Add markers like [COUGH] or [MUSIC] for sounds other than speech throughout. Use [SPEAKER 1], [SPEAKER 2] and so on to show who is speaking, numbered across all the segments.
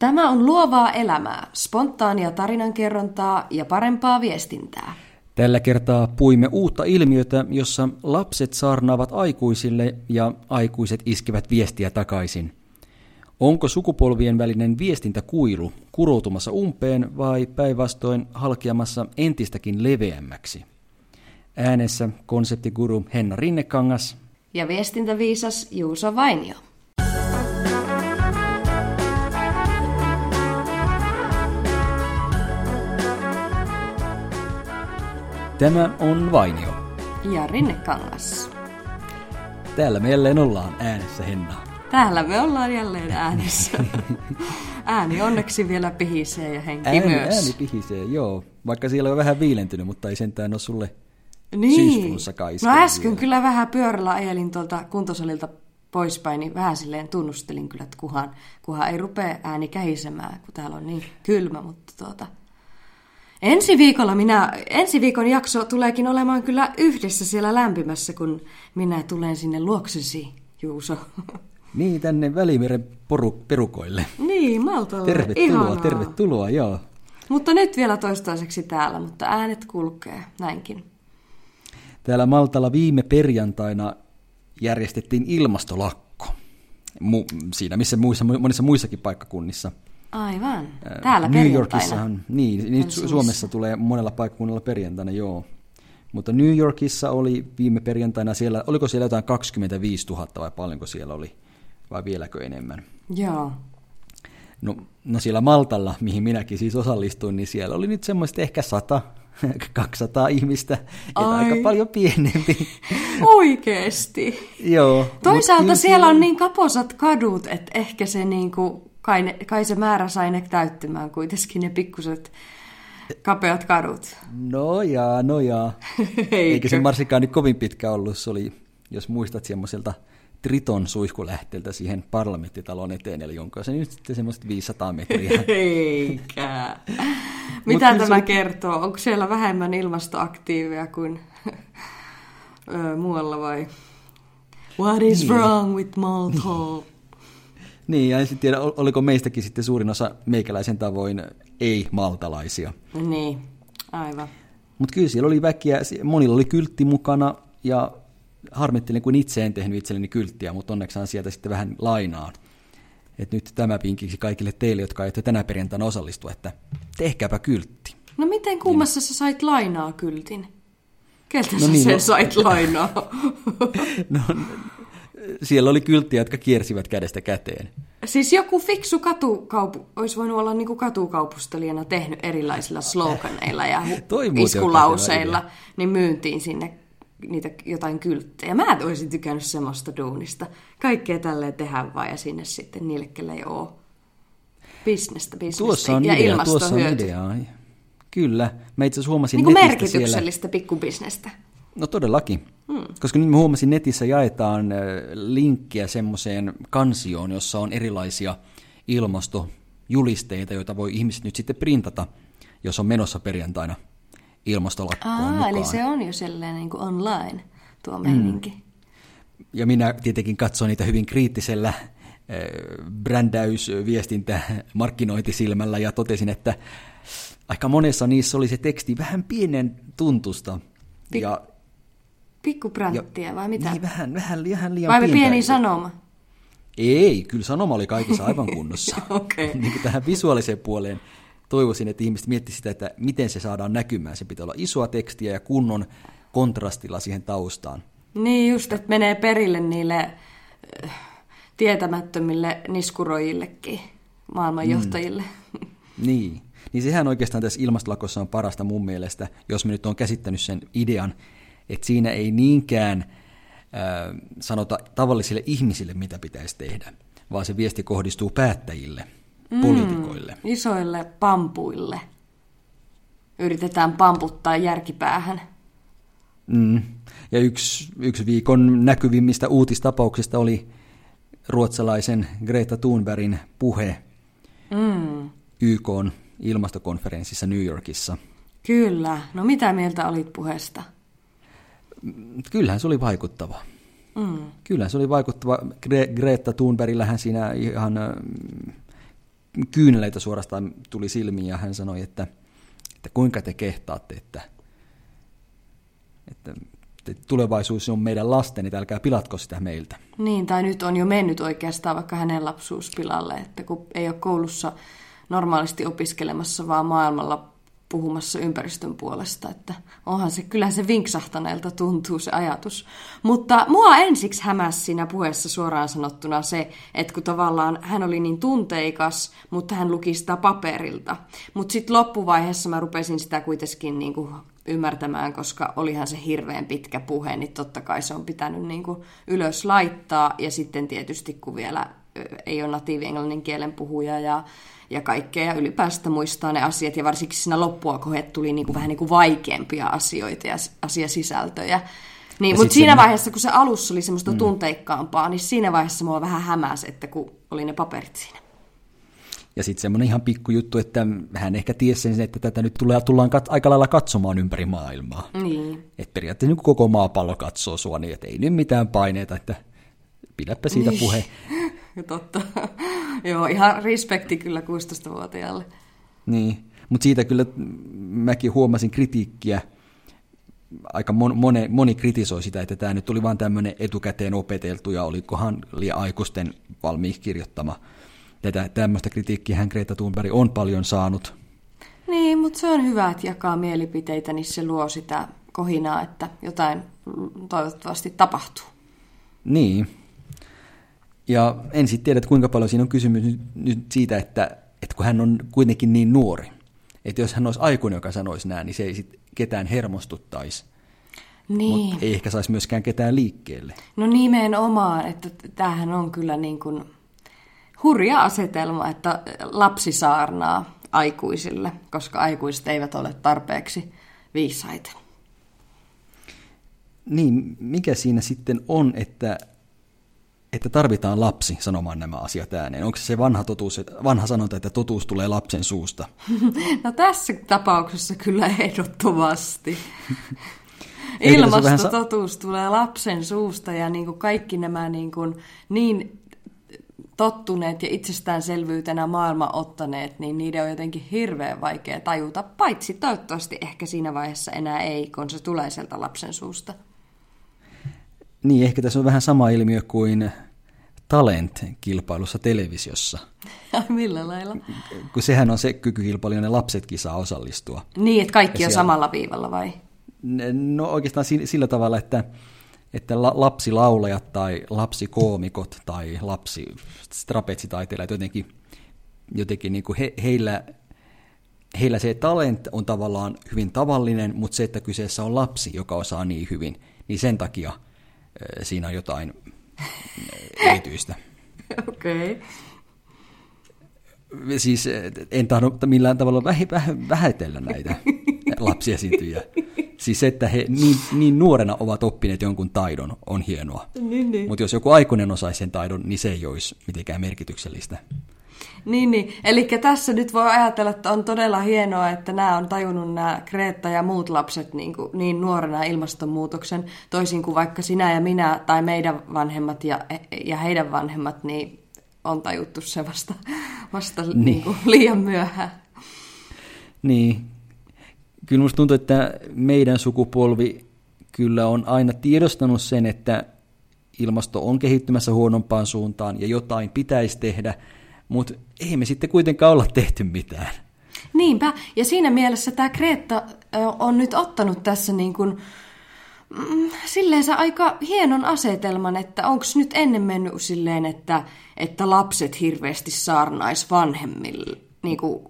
[SPEAKER 1] Tämä on luovaa elämää, spontaania tarinankerrontaa ja parempaa viestintää.
[SPEAKER 2] Tällä kertaa puimme uutta ilmiötä, jossa lapset saarnaavat aikuisille ja aikuiset iskevät viestiä takaisin. Onko sukupolvien välinen viestintäkuilu kuroutumassa umpeen vai päinvastoin halkeamassa entistäkin leveämmäksi? Äänessä konseptiguru Henna Rinnekangas
[SPEAKER 1] Ja viestintäviisas Juuso Vainio.
[SPEAKER 2] Tämä on Vainio.
[SPEAKER 1] Ja Rinnekangas.
[SPEAKER 2] Täällä me jälleen ollaan äänessä Henna.
[SPEAKER 1] Täällä me ollaan jälleen äänessä. [LAUGHS] Ääni onneksi vielä pihisee ja henki
[SPEAKER 2] Ääni,
[SPEAKER 1] myös.
[SPEAKER 2] ääni pihisee, joo. Vaikka siellä on vähän viilentynyt, mutta ei sentään ole sulle
[SPEAKER 1] Niin. No äsken
[SPEAKER 2] vielä.
[SPEAKER 1] kyllä vähän pyörällä ajelin tuolta kuntosalilta poispäin, niin vähän silleen tunnustelin kyllä, että kuhan, kuhan ei rupea ääni kähisemään, kun täällä on niin kylmä, mutta tuota... Ensi viikolla minä, ensi viikon jakso tuleekin olemaan kyllä yhdessä siellä lämpimässä, kun minä tulen sinne luoksesi, Juuso. [LAUGHS]
[SPEAKER 2] Niin, tänne Välimeren poru, perukoille.
[SPEAKER 1] niin, Maltalle.
[SPEAKER 2] Tervetuloa,
[SPEAKER 1] Ihanaa.
[SPEAKER 2] tervetuloa, joo.
[SPEAKER 1] Mutta nyt vielä toistaiseksi täällä, mutta äänet kulkee, näinkin.
[SPEAKER 2] Täällä Maltalla viime perjantaina järjestettiin ilmastolakko. Mu- siinä missä muissa, monissa muissakin paikkakunnissa.
[SPEAKER 1] Aivan. Täällä
[SPEAKER 2] New. Yorkissahan, niin, niin Su-. Suomessa tulee monella paikkakunnalla perjantaina, joo. Mutta New Yorkissa oli viime perjantaina siellä, oliko siellä jotain 25 000 vai paljonko siellä oli, vai vieläkö enemmän?
[SPEAKER 1] Joo.
[SPEAKER 2] No, no siellä Maltalla, mihin minäkin siis osallistuin, niin siellä oli nyt semmoista ehkä 100, 200 [LAUGHS] ihmistä, että
[SPEAKER 1] Ai.
[SPEAKER 2] aika paljon pienempi. [LAUGHS]
[SPEAKER 1] Oikeesti.
[SPEAKER 2] Joo.
[SPEAKER 1] Toisaalta siellä on niin kaposat kadut, että ehkä se niinku, kai, ne, kai se määrä sai ne täyttymään kuitenkin ne pikkuset kapeat kadut.
[SPEAKER 2] No jaa, no jaa. [LAUGHS] Eikä se Marsikaan nyt kovin pitkä ollut. Se oli, jos muistat, semmoiselta Triton suihkulähteeltä siihen parlamenttitalon eteen, eli onko se nyt sitten semmoista 500 metriä. [LAUGHS]
[SPEAKER 1] Eikä. [LAUGHS] Mitä tämä
[SPEAKER 2] se-
[SPEAKER 1] kertoo? Onko siellä vähemmän ilmastoaktiiveja kuin muualla vai? What is
[SPEAKER 2] Niin.
[SPEAKER 1] wrong with Malta?
[SPEAKER 2] Niin, ja en sitten tiedä, ol- oliko meistäkin sitten suurin osa meikäläisen tavoin ei-maltalaisia.
[SPEAKER 1] niin, aivan.
[SPEAKER 2] Mutta kyllä siellä oli väkeä, sie- monilla oli kyltti mukana, ja harmittelin, kun itse en tehnyt itselleni kylttiä, mutta onneksi sieltä sitten vähän lainaa. Et nyt tämä pinkiksi kaikille teille, jotka ette tänä perjantaina osallistua, että tehkääpä kyltti.
[SPEAKER 1] No miten kummassa sä sait lainaa kyltin? Keltä
[SPEAKER 2] No
[SPEAKER 1] sä
[SPEAKER 2] niin,
[SPEAKER 1] sen
[SPEAKER 2] no-
[SPEAKER 1] sait lainaa? [LAUGHS]
[SPEAKER 2] No, siellä oli kylttiä, jotka kiersivät kädestä käteen.
[SPEAKER 1] siis joku fiksu katukaupu, olisi voinut olla niinku katukaupustelijana tehnyt erilaisilla sloganeilla ja [LAUGHS] iskulauseilla, niin myyntiin sinne niitä jotain kylttejä. Mä olisin tykännyt semmoista duunista. Kaikkea tälleen tehdään vaan ja sinne sitten niille, kelle ei ole bisnestä, bisnestä
[SPEAKER 2] Tuossa on
[SPEAKER 1] ja
[SPEAKER 2] idea, tuossa on idea. Kyllä. Mä itse asiassa huomasin
[SPEAKER 1] Niin kuin
[SPEAKER 2] netistä siellä.
[SPEAKER 1] merkityksellistä pikkubisnestä.
[SPEAKER 2] No todellakin. Hmm. Koska nyt mä huomasin netissä jaetaan äh, linkkiä semmoiseen kansioon, jossa on erilaisia ilmastojulisteita, joita voi ihmiset nyt sitten printata, jos on menossa perjantaina ilmastolakkoon
[SPEAKER 1] Aa,
[SPEAKER 2] mukaan.
[SPEAKER 1] eli se on jo sellainen niin kuin online tuo meininki.
[SPEAKER 2] Ja minä tietenkin katsoin niitä hyvin kriittisellä äh, brändäys, viestintä, markkinointisilmällä ja totesin, että aika monessa niissä oli se teksti vähän pienen tuntusta.
[SPEAKER 1] Pik-
[SPEAKER 2] ja
[SPEAKER 1] Pikkubränttiä vai mitä?
[SPEAKER 2] Niin, vähän, vähän, vähän liian
[SPEAKER 1] vai pieni sanoma?
[SPEAKER 2] Ei, kyllä sanoma oli kaikissa aivan [LAUGHS] kunnossa. [LAUGHS]
[SPEAKER 1] Okei. [LAUGHS]
[SPEAKER 2] niin kuin tähän visuaaliseen puoleen toivoisin, että ihmiset miettisivät sitä, että miten se saadaan näkymään. Se pitää olla isoa tekstiä ja kunnon kontrastilla siihen taustaan.
[SPEAKER 1] Niin just, että menee perille niille äh, tietämättömille niskuroijillekin, maailmanjohtajille. Mm.
[SPEAKER 2] Niin. Niin sehän oikeastaan tässä ilmastolakossa on parasta mun mielestä, jos mä nyt on käsittänyt sen idean, että siinä ei niinkään äh, sanota tavallisille ihmisille, mitä pitäisi tehdä, vaan se viesti kohdistuu päättäjille, mm. poliitikoille.
[SPEAKER 1] Isoille pampuille. Yritetään pamputtaa järkipäähän.
[SPEAKER 2] Mm. Ja yksi, yksi viikon näkyvimmistä uutistapauksista oli ruotsalaisen Greta Thunbergin puhe
[SPEAKER 1] Mm.
[SPEAKER 2] YK ilmastokonferenssissa New Yorkissa.
[SPEAKER 1] Kyllä. No mitä mieltä olit puheesta?
[SPEAKER 2] Kyllähän se oli vaikuttava.
[SPEAKER 1] Mm.
[SPEAKER 2] Kyllähän se oli vaikuttava. Gre- Greta Thunbergillähän siinä ihan kyyneleitä suorastaan tuli silmiin ja hän sanoi, että, että kuinka te kehtaatte, että, että, että tulevaisuus on meidän lasten, että älkää pilatko sitä meiltä.
[SPEAKER 1] Niin, tai nyt on jo mennyt oikeastaan vaikka hänen lapsuus pilalle, että kun ei ole koulussa normaalisti opiskelemassa, vaan maailmalla puhumassa ympäristön puolesta, että onhan se, kyllähän se vinksahtaneelta tuntuu se ajatus. Mutta mua ensiksi hämäsi siinä puheessa suoraan sanottuna se, että kun tavallaan hän oli niin tunteikas, mutta hän luki sitä paperilta. Mutta sitten loppuvaiheessa mä rupesin sitä kuitenkin niin kuin ymmärtämään, koska olihan se hirveän pitkä puhe, niin totta kai se on pitänyt niin kuin ylös laittaa. Ja sitten tietysti kun vielä ei ole natiivi englannin kielen puhuja ja ja kaikkea ja ylipäästä muistaa ne asiat ja varsinkin siinä loppua kohdet tuli niin kuin vähän niin kuin vaikeampia asioita ja asiasisältöjä. Niin, mutta siinä ne... vaiheessa, kun se alussa oli semmoista mm. tunteikkaampaa, niin siinä vaiheessa mua vähän hämäsi, että kun oli ne paperit siinä.
[SPEAKER 2] Ja sitten semmoinen ihan pikkujuttu, että hän ehkä tiesi sen, että tätä nyt tulee, tullaan kat- aika lailla katsomaan ympäri maailmaa.
[SPEAKER 1] Niin.
[SPEAKER 2] Että periaatteessa niin koko maapallo katsoo sua niin, että ei nyt mitään paineita, että pidäpä siitä niin. puhe. [LAUGHS]
[SPEAKER 1] Totta. [LAUGHS] Joo, ihan respekti kyllä 16-vuotiaalle.
[SPEAKER 2] Niin, mutta siitä kyllä mäkin huomasin kritiikkiä. Aika mon, moni, moni kritisoi sitä, että tämä nyt tuli vain tämmöinen etukäteen opeteltu ja olikohan liian aikuisten valmiiksi kirjoittama. Tätä, tämmöistä kritiikkiä hän Greta Thunberg on paljon saanut.
[SPEAKER 1] Niin, mutta se on hyvä, että jakaa mielipiteitä, niin se luo sitä kohinaa, että jotain toivottavasti tapahtuu.
[SPEAKER 2] Niin, ja en sitten tiedä, kuinka paljon siinä on kysymys nyt, siitä, että, että kun hän on kuitenkin niin nuori, että jos hän olisi aikuinen, joka sanoisi näin, niin se ei sit ketään hermostuttaisi.
[SPEAKER 1] Niin.
[SPEAKER 2] Mutta ei ehkä saisi myöskään ketään liikkeelle.
[SPEAKER 1] No nimenomaan, että tämähän on kyllä niin kuin hurja asetelma, että lapsi saarnaa aikuisille, koska aikuiset eivät ole tarpeeksi viisaita.
[SPEAKER 2] Niin, mikä siinä sitten on, että että tarvitaan lapsi sanomaan nämä asiat ääneen? Onko se se vanha, totuus, vanha sanonta, että totuus tulee lapsen suusta? [LAUGHS]
[SPEAKER 1] No tässä tapauksessa kyllä ehdottomasti. [LAUGHS] Ilmastototuus sa- tulee lapsen suusta ja niin kuin kaikki nämä niin, kuin niin tottuneet ja itsestäänselvyytenä maailma ottaneet, niin niiden on jotenkin hirveän vaikea tajuta, paitsi toivottavasti ehkä siinä vaiheessa enää ei, kun se tulee sieltä lapsen suusta.
[SPEAKER 2] Niin, ehkä tässä on vähän sama ilmiö kuin Talent-kilpailussa televisiossa. [LAUGHS]
[SPEAKER 1] Millä lailla?
[SPEAKER 2] Kun sehän on se kykykilpailu, jonne lapsetkin saa osallistua.
[SPEAKER 1] Niin, että kaikki ja on siellä... samalla viivalla vai?
[SPEAKER 2] No oikeastaan sillä tavalla, että, että lapsilaulajat tai lapsikoomikot tai lapsi trapetsitaiteilijat jotenkin, jotenkin niin kuin he, heillä, heillä se talent on tavallaan hyvin tavallinen, mutta se, että kyseessä on lapsi, joka osaa niin hyvin, niin sen takia – siinä on jotain erityistä. [LAUGHS]
[SPEAKER 1] Okei. Okay.
[SPEAKER 2] Siis en tahdo millään tavalla väh, väh, vähätellä näitä [LAUGHS] lapsiesiintyjiä. Siis se, että he niin, niin nuorena ovat oppineet jonkun taidon, on hienoa.
[SPEAKER 1] Niin, niin.
[SPEAKER 2] Mutta jos joku aikuinen osaisi sen taidon, niin se ei olisi mitenkään merkityksellistä.
[SPEAKER 1] Niin, niin. Eli tässä nyt voi ajatella, että on todella hienoa, että nämä on tajunnut nämä Kreetta ja muut lapset niin, kuin, niin nuorena ilmastonmuutoksen, toisin kuin vaikka sinä ja minä tai meidän vanhemmat ja, ja heidän vanhemmat, niin on tajuttu se vasta, vasta niin. Niin kuin, liian myöhään.
[SPEAKER 2] Niin. Kyllä musta tuntuu, että meidän sukupolvi kyllä on aina tiedostanut sen, että ilmasto on kehittymässä huonompaan suuntaan ja jotain pitäisi tehdä – mutta ei me sitten kuitenkaan olla tehty mitään.
[SPEAKER 1] Niinpä, ja siinä mielessä tämä Kreetta on nyt ottanut tässä niin kuin, mm, silleensä aika hienon asetelman, että onko nyt ennen mennyt silleen, että, että lapset hirveästi saarnais vanhemmille. Niin kuin,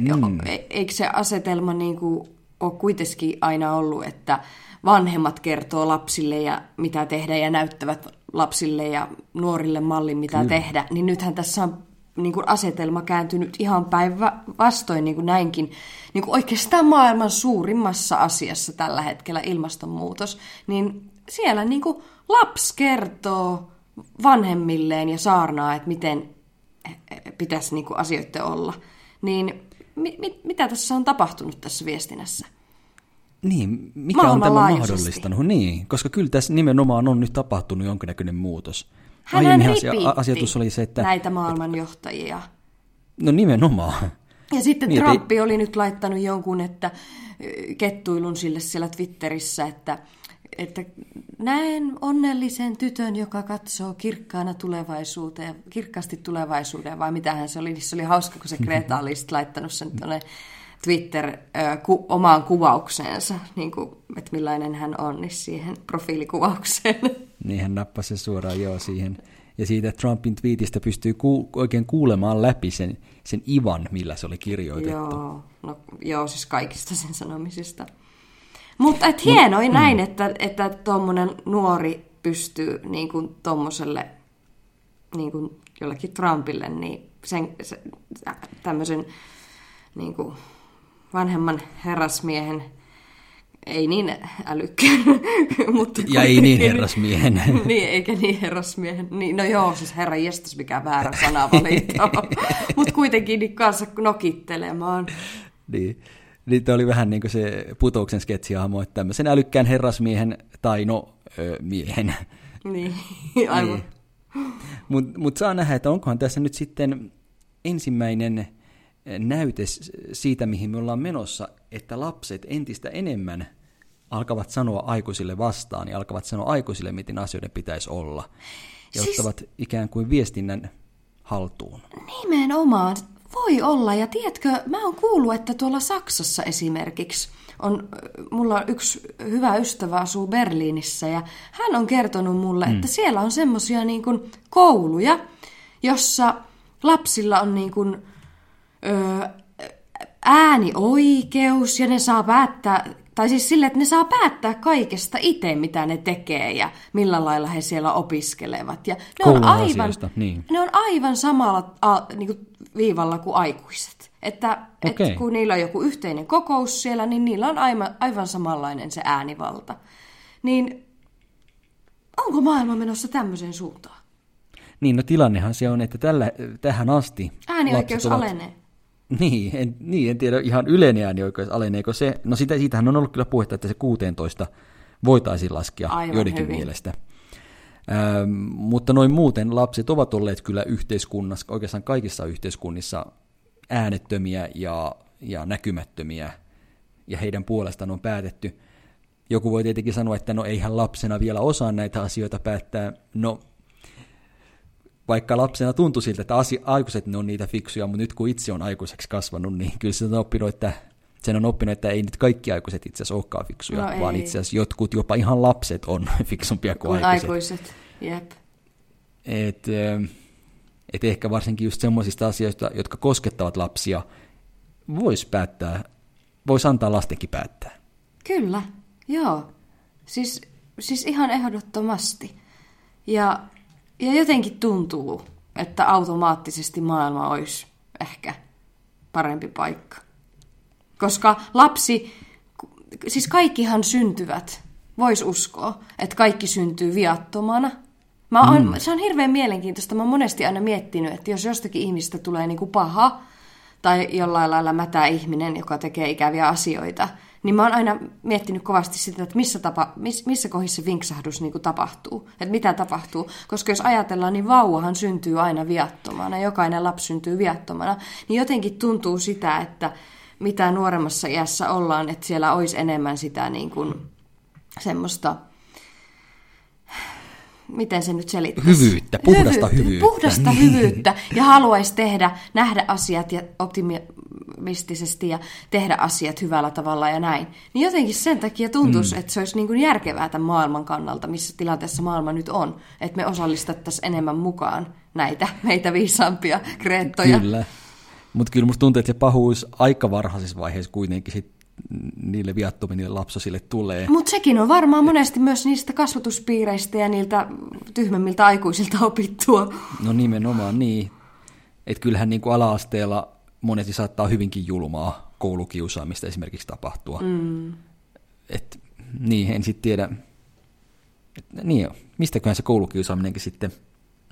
[SPEAKER 1] mm. E, eikö se asetelma niin kuin, ole kuitenkin aina ollut, että vanhemmat kertoo lapsille ja mitä tehdä ja näyttävät lapsille ja nuorille mallin mitä Kyllä. tehdä, niin nythän tässä on niin kuin asetelma kääntynyt ihan päinvastoin niin kuin näinkin niin kuin oikeastaan maailman suurimmassa asiassa tällä hetkellä ilmastonmuutos, niin siellä niin kuin lapsi kertoo vanhemmilleen ja saarnaa, että miten pitäisi niin kuin asioiden olla. Niin mi- mi- mitä tässä on tapahtunut tässä viestinnässä?
[SPEAKER 2] Niin, mikä on tämä mahdollistanut? Niin, koska kyllä tässä nimenomaan on nyt tapahtunut jonkinnäköinen muutos.
[SPEAKER 1] Hän asia, ajatus oli se, että... näitä maailmanjohtajia.
[SPEAKER 2] No nimenomaan.
[SPEAKER 1] Ja sitten
[SPEAKER 2] Niin,
[SPEAKER 1] niin, Trumpi oli nyt laittanut jonkun, että kettuilun sille siellä Twitterissä, että, että näen onnellisen tytön, joka katsoo kirkkaana tulevaisuuteen, kirkkaasti tulevaisuuteen, vai mitähän se oli, niin se oli hauska, kun se [LAUGHS] Greta oli laittanut sen tuonne Twitter ku, omaan kuvaukseensa, niin kuin, että millainen hän on, niin siihen profiilikuvaukseen. [LAUGHS]
[SPEAKER 2] Niin hän nappasi suoraan joo siihen. Ja siitä Trumpin twiitistä pystyy ku, oikein kuulemaan läpi sen, sen ivan, millä se oli kirjoitettu.
[SPEAKER 1] Joo, no, joo siis kaikista sen sanomisista. Mutta et hienoin Mut, näin, mm. että, että tuommoinen nuori pystyy niin kuin tuommoiselle niin kuin jollekin Trumpille, niin sen, se, tämmöisen niin kuin vanhemman herrasmiehen, ei niin älykkään, [LAUGHS] mutta...
[SPEAKER 2] Ja ei niin herrasmiehen. [LAUGHS]
[SPEAKER 1] niin, eikä niin herrasmiehen. Niin, no joo, siis herra jestas, mikä väärä sana valittaa. [LAUGHS] mutta kuitenkin niin kanssa nokittelemaan.
[SPEAKER 2] Niin. Niin oli vähän niin kuin se putouksen sketsihahmo, että tämmöisen älykkään herrasmiehen tai no ö, miehen.
[SPEAKER 1] Niin, aivan.
[SPEAKER 2] Niin. Mutta mut saa nähdä, että onkohan tässä nyt sitten ensimmäinen näyte siitä, mihin me ollaan menossa, että lapset entistä enemmän alkavat sanoa aikuisille vastaan ja alkavat sanoa aikuisille, miten asioiden pitäisi olla. Ja siis... ottavat ikään kuin viestinnän haltuun.
[SPEAKER 1] Nimenomaan. Voi olla. Ja tiedätkö, mä oon kuullut, että tuolla Saksassa esimerkiksi on, mulla on yksi hyvä ystävä asuu Berliinissä ja hän on kertonut mulle, mm. että siellä on semmoisia niin kouluja, jossa lapsilla on niin kuin, ö, äänioikeus ja ne saa päättää, tai siis sille, että ne saa päättää kaikesta itse, mitä ne tekee ja millä lailla he siellä opiskelevat. Ja ne, on aivan, niin. ne on aivan samalla a, niin kuin viivalla kuin aikuiset. Että okay. et kun niillä on joku yhteinen kokous siellä, niin niillä on aivan, aivan samanlainen se äänivalta. Niin onko maailma menossa tämmöiseen suuntaan?
[SPEAKER 2] Niin, no tilannehan se on, että tällä, tähän asti...
[SPEAKER 1] Äänioikeus ovat... alenee. [LAUGHS]
[SPEAKER 2] Niin en, niin, en tiedä ihan yleinen äänioikeus aleneeko se. No sitä, siitähän on ollut kyllä puhetta, että se 16 voitaisiin laskea Aivan joidenkin hyvin. mielestä. Ähm, mutta noin muuten lapset ovat olleet kyllä yhteiskunnassa, oikeastaan kaikissa yhteiskunnissa äänettömiä ja, ja näkymättömiä, ja heidän puolestaan on päätetty. Joku voi tietenkin sanoa, että no eihän lapsena vielä osaa näitä asioita päättää. No vaikka lapsena tuntui siltä, että asia, aikuiset ne on niitä fiksuja, mutta nyt kun itse on aikuiseksi kasvanut, niin kyllä se on oppinut, että sen on oppinut, että ei nyt kaikki aikuiset itse asiassa olekaan fiksuja, no vaan itse asiassa jotkut, jopa ihan lapset on [LAUGHS] fiksumpia kuin, kuin aikuiset.
[SPEAKER 1] aikuiset. Jep.
[SPEAKER 2] Et, et ehkä varsinkin just semmoisista asioista, jotka koskettavat lapsia, voisi päättää, voisi antaa lastenkin päättää.
[SPEAKER 1] Kyllä, joo. Siis, siis ihan ehdottomasti. Ja ja jotenkin tuntuu, että automaattisesti maailma olisi ehkä parempi paikka. Koska lapsi, siis kaikkihan syntyvät, vois uskoa, että kaikki syntyy viattomana. Mä on, mm. Se on hirveän mielenkiintoista. Mä oon monesti aina miettinyt, että jos jostakin ihmistä tulee niinku paha tai jollain lailla mätä ihminen, joka tekee ikäviä asioita, niin mä oon aina miettinyt kovasti sitä, että missä, tapa, miss, missä kohdissa se vinksahdus niin tapahtuu, että mitä tapahtuu. Koska jos ajatellaan, niin vauvahan syntyy aina viattomana, jokainen lapsi syntyy viattomana, niin jotenkin tuntuu sitä, että mitä nuoremmassa iässä ollaan, että siellä olisi enemmän sitä niin kuin, semmoista miten se nyt selittäisi?
[SPEAKER 2] Hyvyyttä, puhdasta hyvyyttä. hyvyyttä.
[SPEAKER 1] Puhdasta [LAUGHS] hyvyyttä ja haluaisi tehdä, nähdä asiat ja optimistisesti ja tehdä asiat hyvällä tavalla ja näin. Niin jotenkin sen takia tuntuisi, mm. että se olisi niin kuin järkevää tämän maailman kannalta, missä tilanteessa maailma nyt on, että me osallistettaisiin enemmän mukaan näitä meitä viisaampia kreettoja.
[SPEAKER 2] Kyllä. Mutta kyllä musta tuntuu, että se pahuus aika varhaisessa vaiheessa kuitenkin sit niille viattomille lapsosille tulee.
[SPEAKER 1] Mutta sekin on varmaan monesti myös niistä kasvatuspiireistä ja niiltä tyhmemmiltä aikuisilta opittua.
[SPEAKER 2] No nimenomaan niin. Että kyllähän niin kuin ala-asteella monesti saattaa hyvinkin julmaa koulukiusaamista esimerkiksi tapahtua. Mm. Et, niin, en sitten tiedä, et, niin, mistäköhän se koulukiusaaminenkin sitten,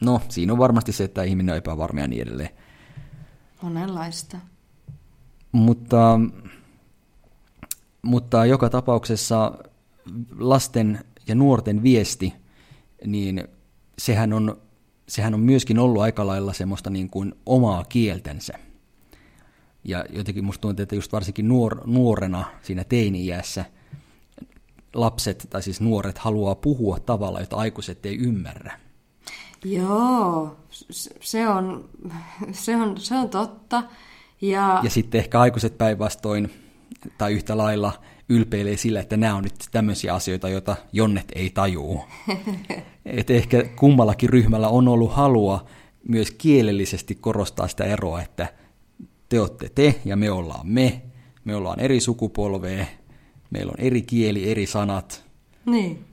[SPEAKER 2] no siinä on varmasti se, että ihminen on epävarma ja niin edelleen.
[SPEAKER 1] Monenlaista.
[SPEAKER 2] Mutta mutta joka tapauksessa lasten ja nuorten viesti, niin sehän on, sehän on myöskin ollut aika lailla semmoista niin kuin omaa kieltänsä. Ja jotenkin musta tuntuu, että just varsinkin nuor, nuorena siinä teini-iässä lapset, tai siis nuoret, haluaa puhua tavalla, jota aikuiset ei ymmärrä.
[SPEAKER 1] Joo, se on, se on, se on totta. Ja...
[SPEAKER 2] ja sitten ehkä aikuiset päinvastoin, tai yhtä lailla ylpeilee sillä, että nämä on nyt tämmöisiä asioita, joita jonnet ei tajuu. [LAUGHS] Et ehkä kummallakin ryhmällä on ollut halua myös kielellisesti korostaa sitä eroa, että te olette te ja me ollaan me. Me ollaan eri sukupolvea, meillä on eri kieli, eri sanat,
[SPEAKER 1] Niin.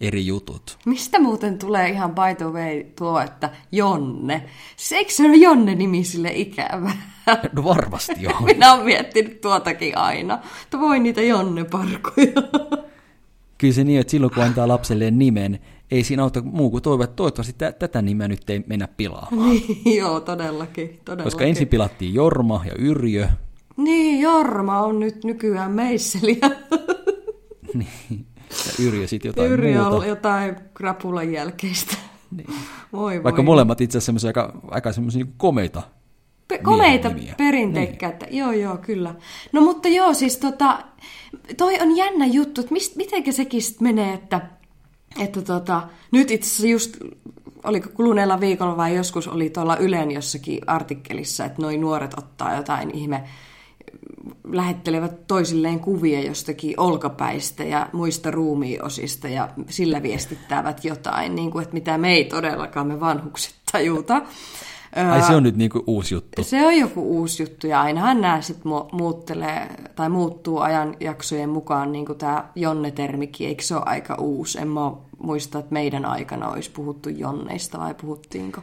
[SPEAKER 2] eri jutut.
[SPEAKER 1] Mistä muuten tulee ihan by the way tuo, että Jonne? Siis eikö se ole Jonne-nimi sille ikävä?
[SPEAKER 2] No varmasti joo. [LAUGHS]
[SPEAKER 1] Minä olen miettinyt tuotakin aina. Että voi niitä Jonne-parkuja.
[SPEAKER 2] Kyllä se niin, että silloin kun antaa lapselleen nimen, ei siinä auta muu kuin toivoa, että toivottavasti tä- tätä nimeä nyt ei mennä pilaamaan.
[SPEAKER 1] niin, [LAUGHS] joo, todellakin. todellakin.
[SPEAKER 2] Koska ensin pilattiin Jorma ja Yrjö,
[SPEAKER 1] Niin, Jorma on nyt nykyään meisseliä. [LAUGHS]
[SPEAKER 2] niin, ja Yrjö sitten jotain
[SPEAKER 1] Yrjö
[SPEAKER 2] muuta.
[SPEAKER 1] on jotain krapulan jälkeistä.
[SPEAKER 2] Niin. [LAUGHS]
[SPEAKER 1] Voi,
[SPEAKER 2] Vaikka
[SPEAKER 1] voi.
[SPEAKER 2] molemmat itse asiassa semmoisia aika, aika semmoisia niin komeita.
[SPEAKER 1] Pe- komeita
[SPEAKER 2] nimiä.
[SPEAKER 1] perinteikkäitä. Joo, joo, kyllä. No mutta joo, siis tota, toi on jännä juttu, että mist, mitenkä sekin sit menee, että, että tota, nyt itse asiassa just, oliko kuluneella viikolla vai joskus oli tuolla Ylen jossakin artikkelissa, että noi nuoret ottaa jotain ihme, lähettelevät toisilleen kuvia jostakin olkapäistä ja muista ruumiiosista ja sillä viestittävät jotain, niin kuin, että mitä me ei todellakaan me vanhukset tajuta.
[SPEAKER 2] Ai se on nyt niinku uusi juttu.
[SPEAKER 1] Se on joku uusi juttu ja ainahan nämä sitten muuttelee tai muuttuu ajanjaksojen mukaan, niin kuin tämä Jonne-termikin, eikö se ole aika uusi? En mä muista, että meidän aikana olisi puhuttu Jonneista vai puhuttiinko?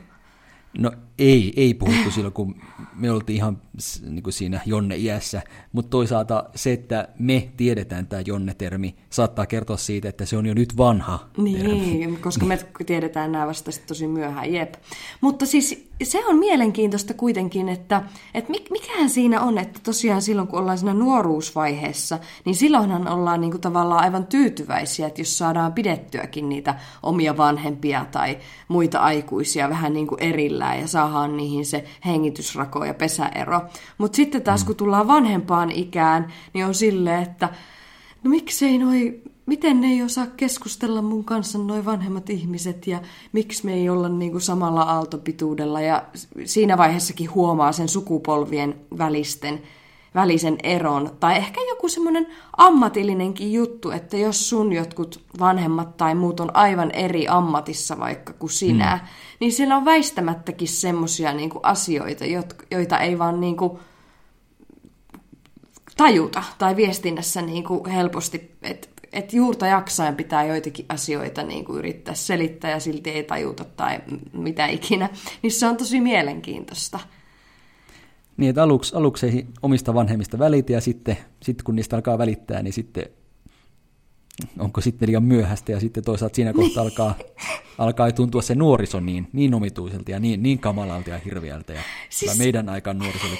[SPEAKER 2] No ei, ei puhuttu silloin, kun me oltiin ihan niin kuin siinä Jonne-iässä, mutta toisaalta se, että me tiedetään tämä Jonne-termi, saattaa kertoa siitä, että se on jo nyt vanha termi.
[SPEAKER 1] Niin, koska me tiedetään nämä vasta tosi myöhään, jep. Mutta siis se on mielenkiintoista kuitenkin, että, että mik- mikähän siinä on, että tosiaan silloin kun ollaan siinä nuoruusvaiheessa, niin silloinhan ollaan niinku tavallaan aivan tyytyväisiä, että jos saadaan pidettyäkin niitä omia vanhempia tai muita aikuisia vähän niin kuin erillään ja saadaan niihin se hengitysrako ja pesäero. Mutta sitten taas kun tullaan vanhempaan ikään, niin on silleen, että no miksei noi, miten ne ei osaa keskustella mun kanssa noi vanhemmat ihmiset ja miksi me ei olla niinku samalla aaltopituudella ja siinä vaiheessakin huomaa sen sukupolvien välisten välisen eron. Tai ehkä joku semmoinen ammatillinenkin juttu, että jos sun jotkut vanhemmat tai muut on aivan eri ammatissa vaikka kuin sinä, mm. niin siellä on väistämättäkin semmoisia niinku asioita, joita ei vaan niinku tajuta tai viestinnässä niin kuin helposti, että et juurta jaksain pitää joitakin asioita niin kuin yrittää selittää ja silti ei tajuta tai mitä ikinä, niin se on tosi mielenkiintoista.
[SPEAKER 2] Niin, että aluksi, aluksi ei omista vanhemmista välitä ja sitten, sitten kun niistä alkaa välittää, niin sitten onko sitten liian myöhäistä ja sitten toisaalta siinä kohtaa alkaa, alkaa tuntua se nuoriso niin, niin omituiselta ja niin, niin kamalalta ja hirviältä ja
[SPEAKER 1] Siis-
[SPEAKER 2] meidän aikaan nuorisolle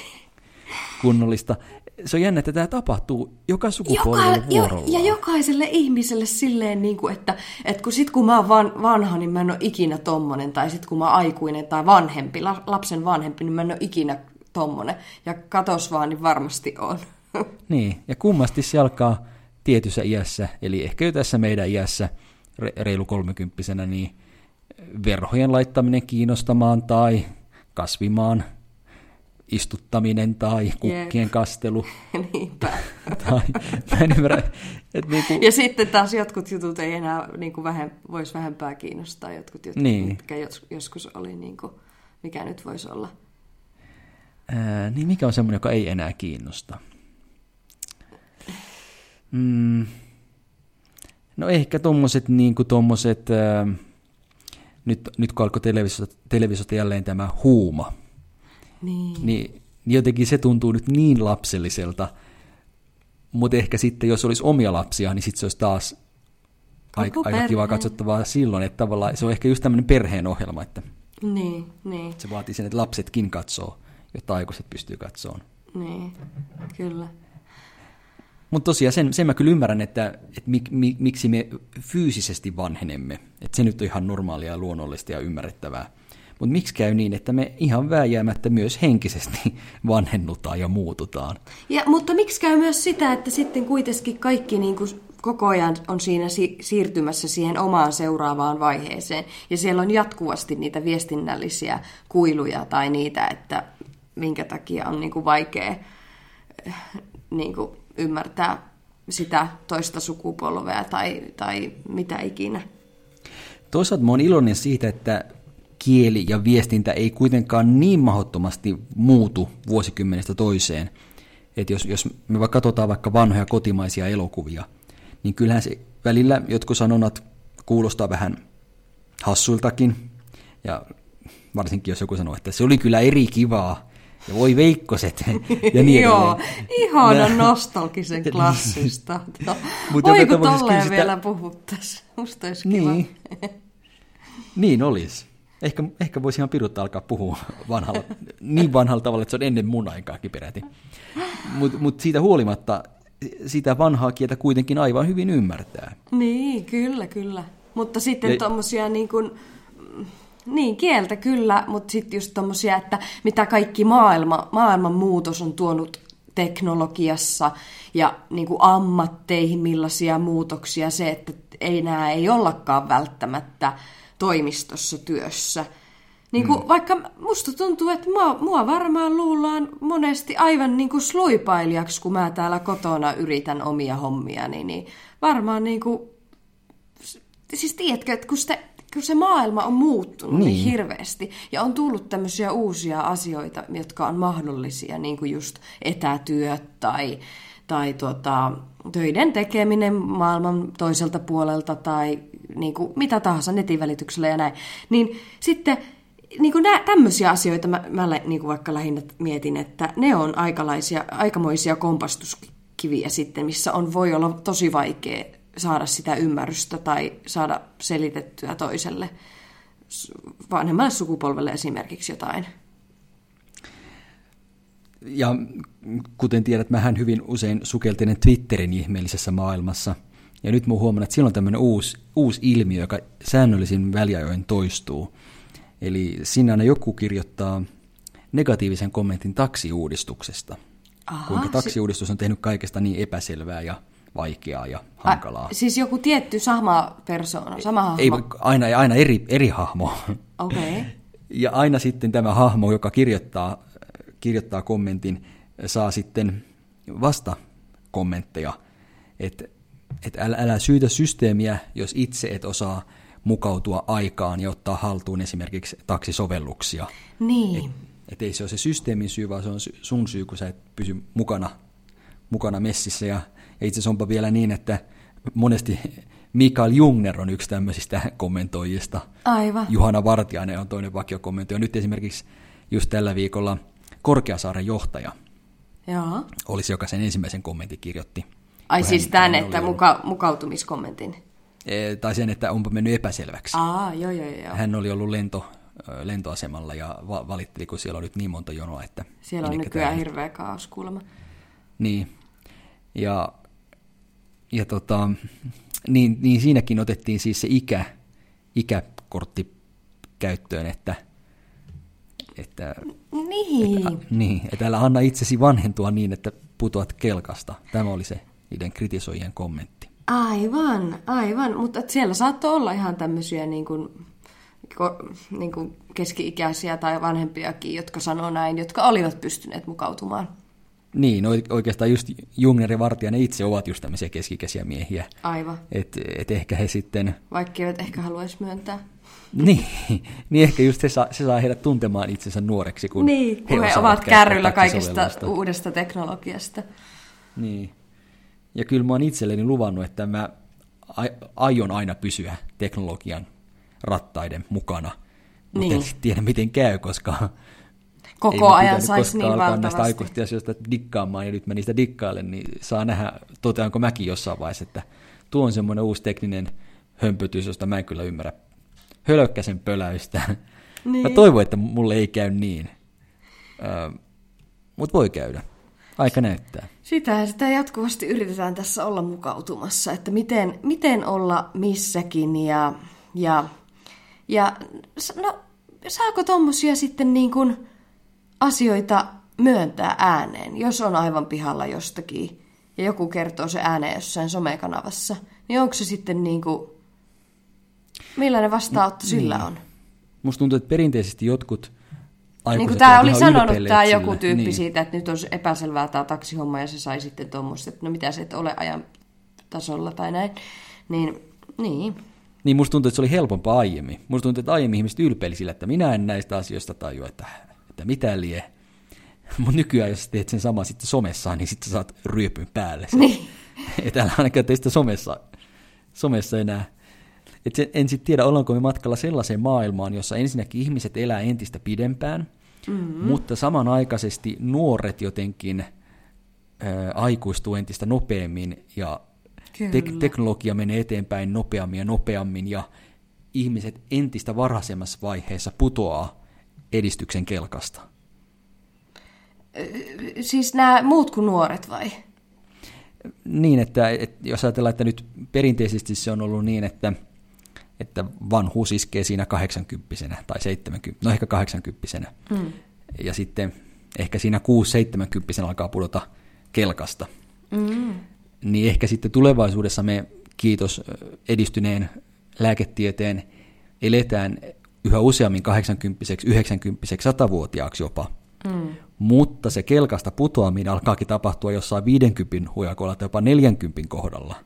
[SPEAKER 2] kunnollista. Se on jännä, että tämä tapahtuu joka sukupolvella
[SPEAKER 1] Joka, jo, ja jokaiselle ihmiselle silleen, niin kuin, että, että kun sit kun mä oon van, vanha, niin mä en ole ikinä tommonen, tai sit kun mä oon aikuinen tai vanhempi, la, lapsen vanhempi, niin mä en ole ikinä tommonen. Ja katos vaan, niin varmasti on. [LAUGHS]
[SPEAKER 2] Niin, ja kummasti se alkaa tietyssä iässä, eli ehkä jo tässä meidän iässä, re- reilu kolmekymppisenä, niin verhojen laittaminen kiinnostamaan tai kasvimaan istuttaminen tai kukkien kastelu. [LAUGHS]
[SPEAKER 1] Niinpä. [LAUGHS]
[SPEAKER 2] tai, mä en ymmärrä, että niinku,
[SPEAKER 1] Ja sitten taas jotkut jutut ei enää niin kuin vähem, voisi vähempää kiinnostaa, jotkut jutut,
[SPEAKER 2] Niin.
[SPEAKER 1] mitkä jos, joskus oli, niin kuin, mikä nyt voisi olla.
[SPEAKER 2] Ää, niin mikä on semmoinen, joka ei enää kiinnosta? Mm, no ehkä tommoset, niin kuin tommoset, ää, nyt, nyt kun alkoi televisiosta, televisiosta jälleen tämä huuma,
[SPEAKER 1] Niin.
[SPEAKER 2] niin, niin jotenkin se tuntuu nyt niin lapselliselta, mutta ehkä sitten jos olisi omia lapsia, niin sitten se olisi taas aika, aika kiva katsottavaa silloin, että tavallaan se on ehkä just tämmöinen perheen ohjelma, että
[SPEAKER 1] Niin, niin,
[SPEAKER 2] se vaatii sen, että lapsetkin katsoo, jotta aikuiset pystyy katsoon.
[SPEAKER 1] niin, kyllä.
[SPEAKER 2] Mutta tosiaan sen, sen mä kyllä ymmärrän, että, että mik, mik, miksi me fyysisesti vanhenemme. Että se nyt on ihan normaalia ja luonnollista ja ymmärrettävää. Mutta miksi käy niin, että me ihan vääjäämättä myös henkisesti [LAUGHS] vanhennutaan ja muututaan?
[SPEAKER 1] Ja, mutta miksi käy myös sitä, että sitten kuitenkin kaikki niin kuin koko ajan on siinä si- siirtymässä siihen omaan seuraavaan vaiheeseen. Ja siellä on jatkuvasti niitä viestinnällisiä kuiluja tai niitä, että minkä takia on niin kuin vaikea eh, niin kuin ymmärtää sitä toista sukupolvea tai, tai mitä ikinä.
[SPEAKER 2] Toisaalta mä oon iloinen siitä, että kieli ja viestintä ei kuitenkaan niin mahdottomasti muutu vuosikymmenestä toiseen. Että jos, jos me vaikka katsotaan vaikka vanhoja kotimaisia elokuvia, niin kyllähän se välillä jotkut sanonnat kuulostaa vähän hassuiltakin. Ja varsinkin jos joku sanoo, että se oli kyllä eri kivaa, ja voi veikkoset [LAUGHS] ja niin [LAUGHS]
[SPEAKER 1] Joo, ihana nostalgisen [LAUGHS] klassista. Mutta voi kun tolleen sitä... vielä puhuttaisiin, musta olisi
[SPEAKER 2] niin. kiva. niin olisi. Ehkä, ehkä voisi ihan pirutta alkaa puhua vanhalla, niin vanhalla tavalla, että se on ennen mun aikaakin peräti. Mutta mut siitä huolimatta sitä vanhaa kieltä kuitenkin aivan hyvin ymmärtää.
[SPEAKER 1] Niin, kyllä, kyllä. Mutta sitten ja... tuommoisia niin kuin, niin, kieltä kyllä, mutta sitten just tommosia, että mitä kaikki maailma, maailman muutos on tuonut teknologiassa ja niin kuin ammatteihin, millaisia muutoksia se, että ei nämä ei ollakaan välttämättä toimistossa työssä. Niin kuin, mm. Vaikka musta tuntuu, että mua, mua varmaan luullaan monesti aivan niin kuin sluipailijaksi, kun mä täällä kotona yritän omia hommia, niin, niin varmaan niin kuin, siis tiedätkö, että kun sitä kun se maailma on muuttunut niin. niin hirveästi ja on tullut tämmöisiä uusia asioita, jotka on mahdollisia, niin kuin just etätyöt tai, tai tota, töiden tekeminen maailman toiselta puolelta tai niin kuin mitä tahansa netin välityksellä ja näin, niin sitten niin kuin nää, tämmöisiä asioita mä, mä niin kuin vaikka lähinnä mietin, että ne on aikalaisia, aikamoisia kompastuskiviä sitten, missä on, voi olla tosi vaikea saada sitä ymmärrystä tai saada selitettyä toiselle vanhemmalle sukupolvelle esimerkiksi jotain.
[SPEAKER 2] Ja kuten tiedät, mähän hyvin usein sukeltelen Twitterin ihmeellisessä maailmassa. Ja nyt mä huomaan, että siellä on tämmöinen uusi, uusi ilmiö, joka säännöllisin väliajoin toistuu. Eli sinne aina joku kirjoittaa negatiivisen kommentin taksiuudistuksesta. Aha, kuinka taksiuudistus on tehnyt kaikesta niin epäselvää ja vaikeaa ja hankalaa.
[SPEAKER 1] A, siis joku tietty sama persona, sama hahmo?
[SPEAKER 2] Ei, aina, aina eri, eri hahmo.
[SPEAKER 1] Okei. Okay.
[SPEAKER 2] Ja aina sitten tämä hahmo, joka kirjoittaa, kirjoittaa kommentin, saa sitten vasta kommentteja, että et älä, älä syytä systeemiä, jos itse et osaa mukautua aikaan ja ottaa haltuun esimerkiksi taksisovelluksia.
[SPEAKER 1] Niin.
[SPEAKER 2] Et, et ei se ole se systeemin syy, vaan se on sun syy, kun sä et pysy mukana, mukana messissä ja ja itse asiassa onpa vielä niin, että monesti Mikael Jungner on yksi tämmöisistä kommentoijista.
[SPEAKER 1] Aivan.
[SPEAKER 2] Juhana Vartiainen on toinen vakiokommentoija. Nyt esimerkiksi just tällä viikolla Korkeasaaren johtaja
[SPEAKER 1] Joo.
[SPEAKER 2] olisi, joka sen ensimmäisen kommentin kirjoitti.
[SPEAKER 1] Ai siis tämän, että muka, mukautumiskommentin?
[SPEAKER 2] E, tai sen, että onpa mennyt epäselväksi.
[SPEAKER 1] Aa, joo, joo, joo.
[SPEAKER 2] Hän oli ollut lento, lentoasemalla ja va- valitteli, kun siellä on nyt niin monta jonoa. Että
[SPEAKER 1] siellä on nykyään hirveä kaos kuulemma.
[SPEAKER 2] Niin, ja ja tota, niin, niin siinäkin otettiin siis se ikä, ikäkortti käyttöön, että, että,
[SPEAKER 1] niin.
[SPEAKER 2] että, niin, että älä anna itsesi vanhentua niin, että putoat kelkasta. Tämä oli se niiden kritisoijien kommentti.
[SPEAKER 1] Aivan, aivan, mutta siellä saattoi olla ihan tämmöisiä niin kuin, niin kuin keski-ikäisiä tai vanhempiakin, jotka sanoo näin, jotka olivat pystyneet mukautumaan.
[SPEAKER 2] Niin, oikeastaan just Jungner ja Vartijainen itse ovat just tämmöisiä keskikäisiä miehiä.
[SPEAKER 1] Aivan.
[SPEAKER 2] Et, et ehkä he sitten...
[SPEAKER 1] Vaikka eivät ehkä haluaisi myöntää.
[SPEAKER 2] Niin, [LAUGHS] niin ehkä just se saa, se saa heidät tuntemaan itsensä nuoreksi, kun
[SPEAKER 1] niin, kun he, he ovat kärryllä kaikesta uudesta teknologiasta.
[SPEAKER 2] Niin. Ja kyllä mä oon itselleni luvannut, että mä aion aina pysyä teknologian rattaiden mukana. Mutta niin. en tiedä, miten käy, koska
[SPEAKER 1] koko ei ajan saisi niin
[SPEAKER 2] alkaa näistä aikuisten asioista dikkaamaan, ja nyt mä niistä dikkailen, niin saa nähdä, toteanko mäkin jossain vaiheessa, että tuo on semmoinen uusi tekninen hömpötys, josta mä en kyllä ymmärrä hölökkäsen pöläystä. Niin. Mä toivon, että mulle ei käy niin. Ö, Mutta voi käydä. Aika näyttää.
[SPEAKER 1] Sitä sitä jatkuvasti yritetään tässä olla mukautumassa, että miten, miten olla missäkin ja, ja, ja no, saako tommosia sitten niin kuin asioita myöntää ääneen, jos on aivan pihalla jostakin ja joku kertoo se ääneen jossain somekanavassa, niin onko se sitten niin kuin, millainen vastaanotto sillä
[SPEAKER 2] niin.
[SPEAKER 1] on?
[SPEAKER 2] Musta tuntuu, että perinteisesti jotkut
[SPEAKER 1] Niin kuin tämä oli sanonut tämä joku tyyppi
[SPEAKER 2] niin.
[SPEAKER 1] siitä, että nyt on epäselvää tämä taksihomma ja se sai sitten tuommoista, että no mitä se et ole ajan tasolla tai näin. Niin, niin.
[SPEAKER 2] Niin musta tuntuu, että se oli helpompaa aiemmin. Musta tuntuu, että aiemmin ihmiset ylpeili sillä, että minä en näistä asioista tajua, että, että mitä lie. Mutta nykyään, jos teet sen sama sitten somessa, niin sitten saat ryöpyn päälle.
[SPEAKER 1] Niin. [LAUGHS]
[SPEAKER 2] Et älä ainakaan tee sitä somessa, somessa enää. Et se, en sitten tiedä, ollaanko me matkalla sellaiseen maailmaan, jossa ensinnäkin ihmiset elää entistä pidempään, mm-hmm. mutta samanaikaisesti nuoret jotenkin ä, aikuistuu entistä nopeammin ja tek- teknologia menee eteenpäin nopeammin ja nopeammin ja ihmiset entistä varhaisemmassa vaiheessa putoaa edistyksen kelkasta.
[SPEAKER 1] Siis nämä muut kuin nuoret vai?
[SPEAKER 2] Niin, että, että jos ajatellaan, että nyt perinteisesti se on ollut niin, että, että vanhuus iskee siinä 80 tai 70, no ehkä 80
[SPEAKER 1] Hmm.
[SPEAKER 2] ja sitten ehkä siinä 6-70 alkaa pudota kelkasta.
[SPEAKER 1] Mm.
[SPEAKER 2] Niin ehkä sitten tulevaisuudessa me, kiitos edistyneen lääketieteen, eletään yhä useammin 80 90 100-vuotiaaksi jopa.
[SPEAKER 1] Mm.
[SPEAKER 2] Mutta se kelkasta putoaminen alkaakin tapahtua jossain 50 hujakoilla tai jopa 40 kohdalla.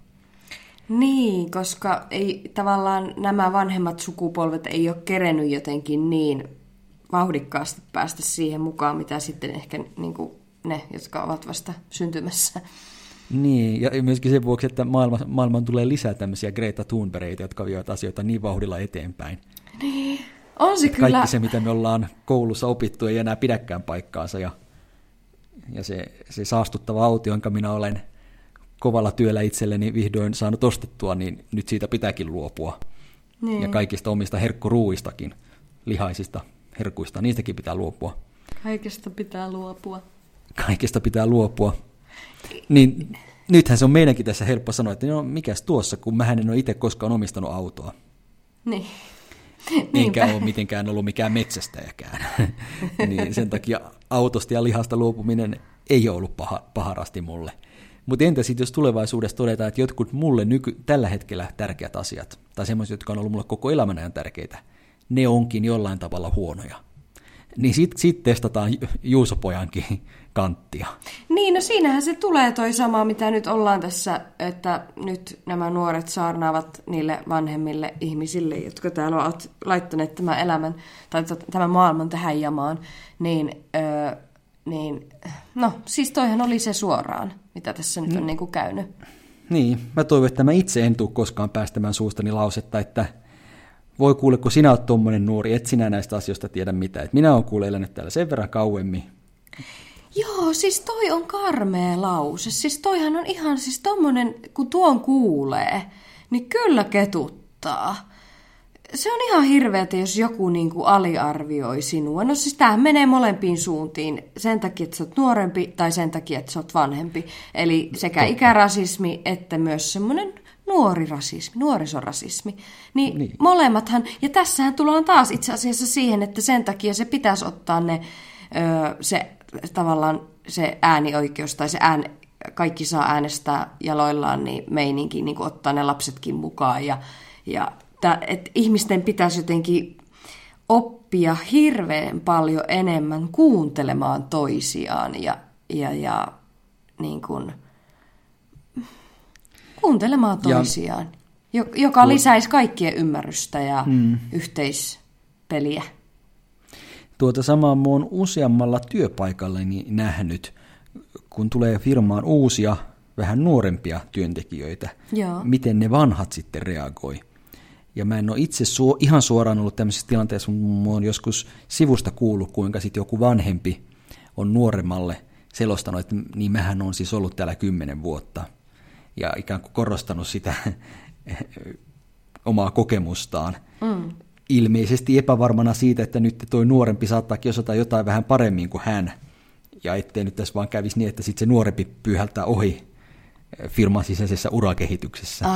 [SPEAKER 1] Niin, koska ei tavallaan nämä vanhemmat sukupolvet ei ole kerennyt jotenkin niin vauhdikkaasti päästä siihen mukaan, mitä sitten ehkä niin kuin ne, jotka ovat vasta syntymässä.
[SPEAKER 2] Niin, ja myöskin sen vuoksi, että maailma, maailmaan tulee lisää tämmöisiä Greta Thunbergitä, jotka vievät asioita niin vauhdilla eteenpäin.
[SPEAKER 1] On se kyllä...
[SPEAKER 2] Kaikki se, mitä me ollaan koulussa opittu, ei enää pidäkään paikkaansa. Ja, ja se, se saastuttava auto, jonka minä olen kovalla työllä itselleni vihdoin saanut ostettua, niin nyt siitä pitääkin luopua.
[SPEAKER 1] Niin.
[SPEAKER 2] Ja kaikista omista herkkuruuistakin, lihaisista herkuista, niistäkin pitää luopua.
[SPEAKER 1] Kaikesta pitää luopua.
[SPEAKER 2] Kaikesta pitää luopua. Niin nythän se on meidänkin tässä helppo sanoa, että no mikäs tuossa, kun mä en ole itse koskaan omistanut autoa.
[SPEAKER 1] Niin.
[SPEAKER 2] Enkä
[SPEAKER 1] Niinpä.
[SPEAKER 2] ole mitenkään ollut mikään metsästäjäkään. [LAUGHS] niin sen takia autosta ja lihasta luopuminen ei ole ollut paha, paharasti mulle. Mutta entä sitten, jos tulevaisuudessa todetaan, että jotkut mulle nyky, tällä hetkellä tärkeät asiat, tai semmoiset, jotka on ollut mulle koko elämän ajan tärkeitä, ne onkin jollain tavalla huonoja. Niin sitten sit testataan Ju- Juusopojankin kanttia.
[SPEAKER 1] Niin, no siinähän se tulee toi sama, mitä nyt ollaan tässä, että nyt nämä nuoret saarnaavat niille vanhemmille ihmisille, jotka täällä ovat laittaneet tämän elämän tai tämän maailman tähän jamaan, niin, öö, niin no siis toihan oli se suoraan, mitä tässä nyt on niin kuin käynyt.
[SPEAKER 2] Niin, mä toivon, että mä itse en tule koskaan päästämään suustani lausetta, että voi kuule, kun sinä oot tommonen nuori, et sinä näistä asioista tiedä mitään. Et minä oon kuule elänyt täällä sen verran kauemmin.
[SPEAKER 1] Joo, siis toi on karmea lause. Siis toihan on ihan siis tommonen, kun tuon kuulee, niin kyllä ketuttaa. Se on ihan hirveetä, jos joku niin kuin aliarvioi sinua. No siis tämähän menee molempiin suuntiin. Sen takia, että sä oot nuorempi tai sen takia, että sä oot vanhempi. Eli sekä
[SPEAKER 2] Totta.
[SPEAKER 1] ikärasismi että myös semmoinen nuori rasismi, nuorisorasismi. Niin,
[SPEAKER 2] Niin.
[SPEAKER 1] molemmathan, ja tässähän tullaan taas itse asiassa siihen, että sen takia se pitäisi ottaa ne, ö, se tavallaan se äänioikeus tai se ään, kaikki saa äänestää jaloillaan, niin meininki niin kuin ottaa ne lapsetkin mukaan. Ja, ja tä, et ihmisten pitäisi jotenkin oppia hirveän paljon enemmän kuuntelemaan toisiaan ja, ja, ja niin kuin, kuuntelemaan
[SPEAKER 2] Ja-
[SPEAKER 1] toisiaan, jo- joka lisäisi kaikkien ymmärrystä ja
[SPEAKER 2] Mm.
[SPEAKER 1] yhteispeliä.
[SPEAKER 2] Tuota samaa mä oon useammalla työpaikallani nähnyt, kun tulee firmaan uusia, vähän nuorempia työntekijöitä,
[SPEAKER 1] Joo.
[SPEAKER 2] miten ne vanhat sitten reagoi. Ja mä en ole itse suo, ihan suoraan ollut tämmöisessä tilanteessa, mutta mä oon joskus sivusta kuullut, kuinka sitten joku vanhempi on nuoremmalle selostanut, että niin mähän on siis ollut täällä kymmenen vuotta. Ja ikään kuin korostanut sitä [LAUGHS] omaa kokemustaan.
[SPEAKER 1] Mm.
[SPEAKER 2] Ilmeisesti epävarmana siitä, että nyt toi nuorempi saattaakin osata jotain vähän paremmin kuin hän. Ja ettei nyt tässä vaan kävisi niin, että sitten se nuorempi pyyhältää ohi firman sisäisessä urakehityksessä.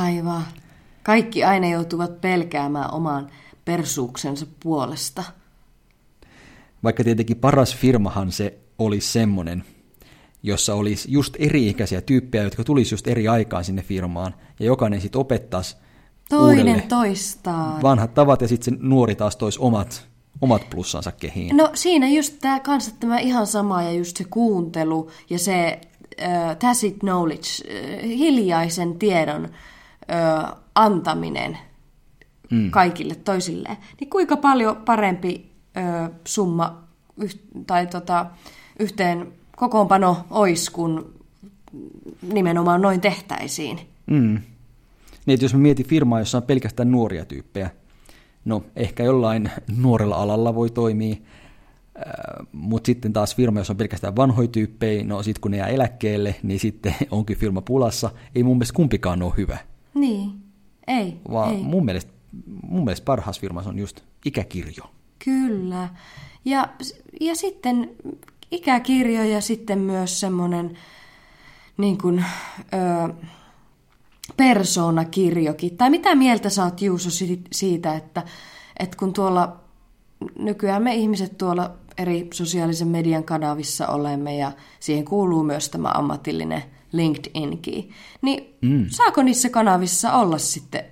[SPEAKER 2] Vaikka tietenkin paras firmahan se olisi semmoinen, jossa olisi just eri-ikäisiä tyyppejä, jotka tulisi just eri aikaan sinne firmaan, ja jokainen sitten opettaisi
[SPEAKER 1] Toinen toistaan.
[SPEAKER 2] vanhat tavat, ja sitten se nuori taas toisi omat, omat plussansa kehiin.
[SPEAKER 1] No siinä just tämä kanssa tämä ihan sama ja just se kuuntelu ja se uh, tacit knowledge, uh, hiljaisen tiedon uh, antaminen mm. kaikille toisilleen. Niin kuinka paljon parempi uh, summa yh, tai tota, yhteen kokoonpano olisi, kun nimenomaan noin tehtäisiin.
[SPEAKER 2] Mm. Niin, että jos mä mietin firmaa, jossa on pelkästään nuoria tyyppejä, no ehkä jollain nuorella alalla voi toimia, mutta sitten taas firma, jossa on pelkästään vanhoja tyyppejä, no sitten kun ne jää eläkkeelle, niin sitten [LAUGHS] onkin firma pulassa. Ei mun mielestä kumpikaan ole hyvä.
[SPEAKER 1] Niin, ei.
[SPEAKER 2] Vaan
[SPEAKER 1] ei.
[SPEAKER 2] Mun, mielestä, mun mielestä parhaassa firmassa on just ikäkirjo.
[SPEAKER 1] Kyllä. Ja, ja sitten ikäkirjo ja sitten myös semmoinen niin kuin, ö, persoonakirjokin. Tai mitä mieltä sä oot Juuso siitä, että, että kun tuolla nykyään me ihmiset tuolla eri sosiaalisen median kanavissa olemme ja siihen kuuluu myös tämä ammatillinen LinkedInkin, niin mm. saako niissä kanavissa olla sitten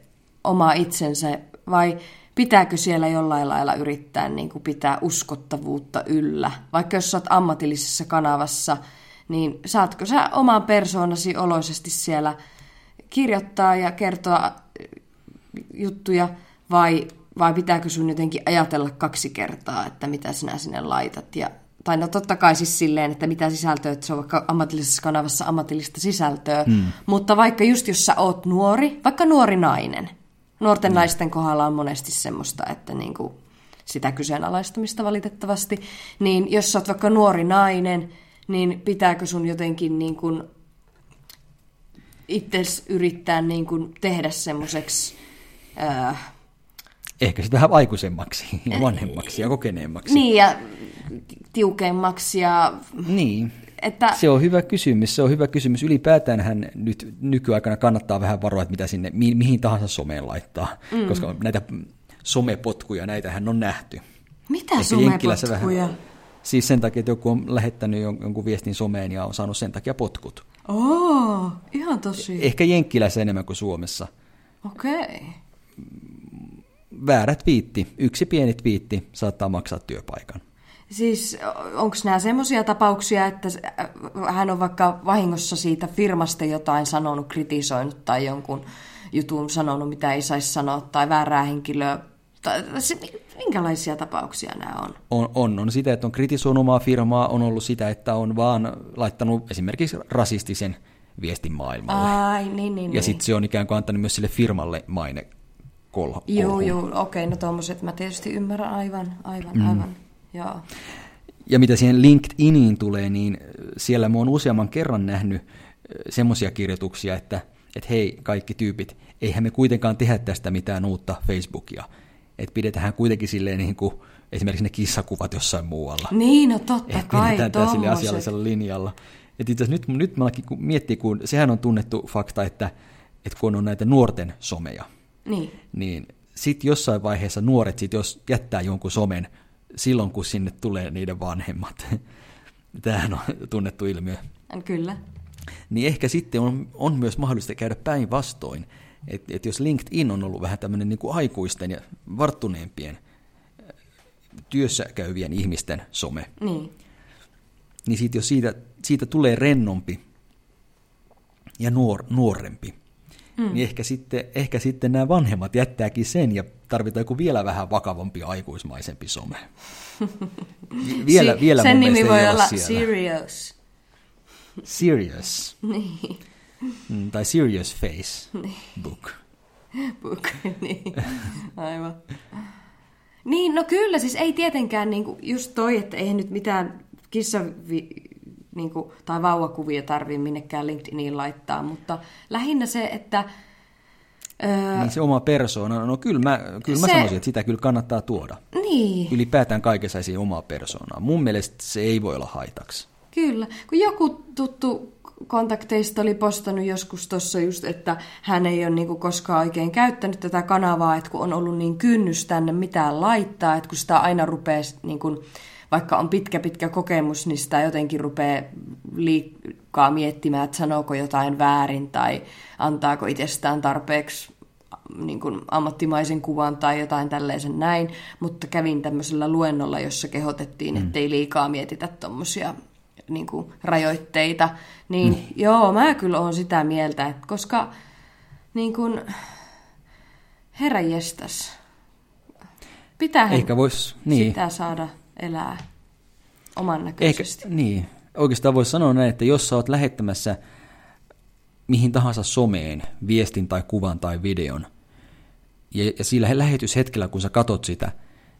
[SPEAKER 1] oma itsensä vai pitääkö siellä jollain lailla yrittää niin kuin pitää uskottavuutta yllä? Vaikka jos sä oot ammatillisessa kanavassa, niin saatko sä oman persoonasi oloisesti siellä kirjoittaa ja kertoa juttuja vai, vai pitääkö sun jotenkin ajatella kaksi kertaa, että mitä sinä sinne laitat ja tai no totta kai siis silleen, että mitä sisältöä, että se on vaikka ammatillisessa kanavassa ammatillista sisältöä, mm. mutta vaikka just jos sä oot nuori, vaikka nuori nainen, nuorten mm. naisten kohdalla on monesti semmoista, että niinku sitä kyseenalaistamista valitettavasti, niin jos sä oot vaikka nuori nainen, niin pitääkö sun jotenkin niin kuin itse yrittää niin kuin tehdä semmoiseksi... Äh,
[SPEAKER 2] Ehkä sitten vähän aikuisemmaksi, ja [LAUGHS] vanhemmaksi ja kokeneemmaksi.
[SPEAKER 1] Niin, ja tiukemmaksi. Ja,
[SPEAKER 2] niin, että... se on hyvä kysymys. Se on hyvä kysymys. Ylipäätään hän nyt nykyaikana kannattaa vähän varoa, että mitä sinne, mi- mihin tahansa someen laittaa, mm. koska näitä somepotkuja, näitähän on nähty.
[SPEAKER 1] Mitä Ehkä somepotkuja? Vähän,
[SPEAKER 2] siis sen takia, että joku on lähettänyt jonkun viestin someen ja on saanut sen takia potkut.
[SPEAKER 1] Oo, ihan tosi.
[SPEAKER 2] Ehkä Jenkkilässä enemmän kuin Suomessa.
[SPEAKER 1] Okei. Okay.
[SPEAKER 2] Väärät viitti, yksi pieni viitti saattaa maksaa työpaikan.
[SPEAKER 1] Siis onko nämä semmoisia tapauksia, että hän on vaikka vahingossa siitä firmasta jotain sanonut, kritisoinut tai jonkun jutun sanonut, mitä ei saisi sanoa, tai väärää henkilöä Minkälaisia tapauksia nämä on?
[SPEAKER 2] On, on, on sitä, että on kritisoinut omaa firmaa, on ollut sitä, että on vaan laittanut esimerkiksi rasistisen viestin maailmalle.
[SPEAKER 1] Ai, niin, niin,
[SPEAKER 2] ja
[SPEAKER 1] niin.
[SPEAKER 2] sitten se on ikään kuin antanut myös sille firmalle maine kolho.
[SPEAKER 1] Joo, joo, okei, okay, no tuommoiset mä tietysti ymmärrän aivan, aivan, mm. aivan, joo.
[SPEAKER 2] Ja mitä siihen LinkedIniin tulee, niin siellä mä oon useamman kerran nähnyt semmoisia kirjoituksia, että, että hei kaikki tyypit, eihän me kuitenkaan tehdä tästä mitään uutta Facebookia että pidetään kuitenkin silleen niin kuin esimerkiksi ne kissakuvat jossain muualla.
[SPEAKER 1] Niin, no totta
[SPEAKER 2] Et
[SPEAKER 1] kai,
[SPEAKER 2] pidetään sille asiallisella linjalla. Et itse nyt, nyt mä kun miettii, kun sehän on tunnettu fakta, että, että kun on näitä nuorten someja,
[SPEAKER 1] niin,
[SPEAKER 2] niin sitten jossain vaiheessa nuoret, sit jos jättää jonkun somen silloin, kun sinne tulee niiden vanhemmat. [LAUGHS] Tämähän on tunnettu ilmiö.
[SPEAKER 1] Kyllä.
[SPEAKER 2] Niin ehkä sitten on, on myös mahdollista käydä päinvastoin, että et jos LinkedIn on ollut vähän tämmöinen niin kuin aikuisten ja varttuneempien työssä käyvien ihmisten some,
[SPEAKER 1] niin,
[SPEAKER 2] niin siitä, jos siitä, siitä tulee rennompi ja nuor, nuorempi, mm. niin ehkä sitten, ehkä sitten nämä vanhemmat jättääkin sen ja tarvitaan joku vielä vähän vakavampi aikuismaisempi some. [LAUGHS] vielä, si- vielä
[SPEAKER 1] sen nimi voi olla
[SPEAKER 2] siellä.
[SPEAKER 1] Serious.
[SPEAKER 2] Serious.
[SPEAKER 1] niin.
[SPEAKER 2] Mm, tai Serious Face
[SPEAKER 1] niin.
[SPEAKER 2] book. [LAUGHS]
[SPEAKER 1] book, [LAUGHS] niin. Aivan. Niin, no kyllä, siis ei tietenkään niin kuin just toi, että eihän nyt mitään kissa niin kuin, tai vauvakuvia tarvii minnekään LinkedIniin laittaa, mutta lähinnä se, että...
[SPEAKER 2] Öö, niin se oma persoona, no kyllä mä, kyllä mä se, sanoisin, että sitä kyllä kannattaa tuoda.
[SPEAKER 1] Niin.
[SPEAKER 2] Ylipäätään kaikessa esiin omaa persoonaa. Mun mielestä se ei voi olla haitaksi.
[SPEAKER 1] Kyllä, kun joku tuttu kontakteista oli postannut joskus tuossa just, että hän ei ole niinku koskaan oikein käyttänyt tätä kanavaa, että kun on ollut niin kynnys tänne mitään laittaa, että kun sitä aina rupeaa niinku vaikka on pitkä pitkä kokemus, niin sitä jotenkin rupeaa liikaa miettimään, että sanooko jotain väärin tai antaako itsestään tarpeeksi niin kuin ammattimaisen kuvan tai jotain tällaisen näin, mutta kävin tämmöisellä luennolla, jossa kehotettiin, mm. ettei liikaa mietitä tuommoisia niin kuin rajoitteita, niin mm. joo, mä kyllä oon sitä mieltä, että koska niin kuin, herra jestas, pitää
[SPEAKER 2] Eikä vois, niin.
[SPEAKER 1] sitä saada elää oman näköisesti.
[SPEAKER 2] Eikä, niin, oikeastaan voisi sanoa näin, että jos sä oot lähettämässä mihin tahansa someen viestin tai kuvan tai videon, ja, ja sillä lähetyshetkellä, kun sä katot sitä,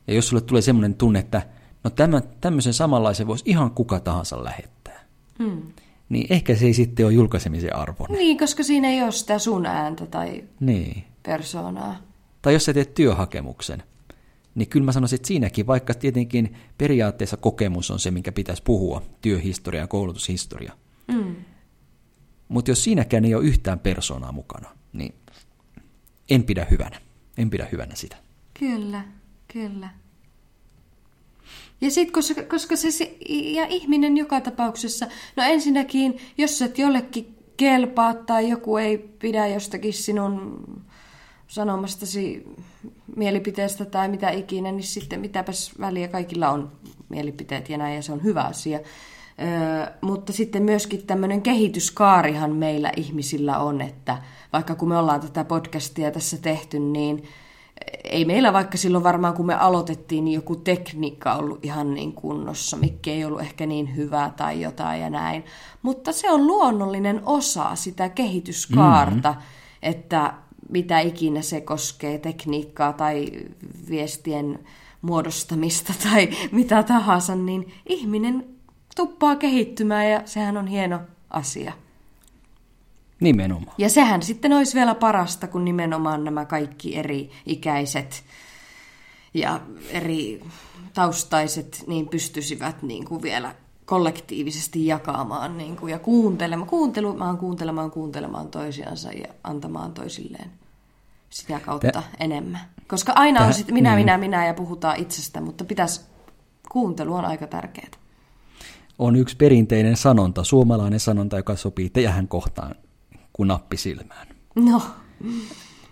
[SPEAKER 2] ja jos sulle tulee semmoinen tunne, että no tämän, tämmöisen samanlaisen voisi ihan kuka tahansa lähettää, mm. niin ehkä se ei sitten ole julkaisemisen arvon.
[SPEAKER 1] Niin, koska siinä ei ole sitä sun ääntä tai niin. persoonaa.
[SPEAKER 2] Tai jos sä teet työhakemuksen, niin kyllä mä sanoisin, että siinäkin, vaikka tietenkin periaatteessa kokemus on se, minkä pitäisi puhua, työhistoria ja koulutushistoria. Mm. Mutta jos siinäkään ei ole yhtään persoonaa mukana, niin en pidä hyvänä. En pidä hyvänä sitä.
[SPEAKER 1] Kyllä, kyllä. Ja sitten, koska, koska se, se, ja ihminen joka tapauksessa, no ensinnäkin, jos et jollekin kelpaa tai joku ei pidä jostakin sinun sanomastasi mielipiteestä tai mitä ikinä, niin sitten mitäpäs väliä kaikilla on mielipiteet ja näin, ja se on hyvä asia. Öö, mutta sitten myöskin tämmöinen kehityskaarihan meillä ihmisillä on, että vaikka kun me ollaan tätä podcastia tässä tehty, niin ei meillä vaikka silloin varmaan, kun me aloitettiin, niin joku tekniikka ollut ihan niin kunnossa, mikä ei ollut ehkä niin hyvä tai jotain ja näin. Mutta se on luonnollinen osa sitä kehityskaarta, mm-hmm. että mitä ikinä se koskee, tekniikkaa tai viestien muodostamista [LAUGHS] tai mitä tahansa, niin ihminen tuppaa kehittymään ja sehän on hieno asia.
[SPEAKER 2] Nimenomaan.
[SPEAKER 1] Ja sehän sitten olisi vielä parasta, kun nimenomaan nämä kaikki eri ikäiset ja eri taustaiset niin pystyisivät niin kuin vielä kollektiivisesti jakamaan niin kuin, ja kuuntelemaan, kuuntelemaan, kuuntelemaan, kuuntelemaan toisiansa ja antamaan toisilleen sitä kautta Tä... enemmän. Koska aina Tähän, on sitten minä, niin. minä, minä ja puhutaan itsestä, mutta pitäisi, kuuntelu on aika tärkeää.
[SPEAKER 2] On yksi perinteinen sanonta, suomalainen sanonta, joka sopii teidän kohtaan kuin nappi silmään.
[SPEAKER 1] No.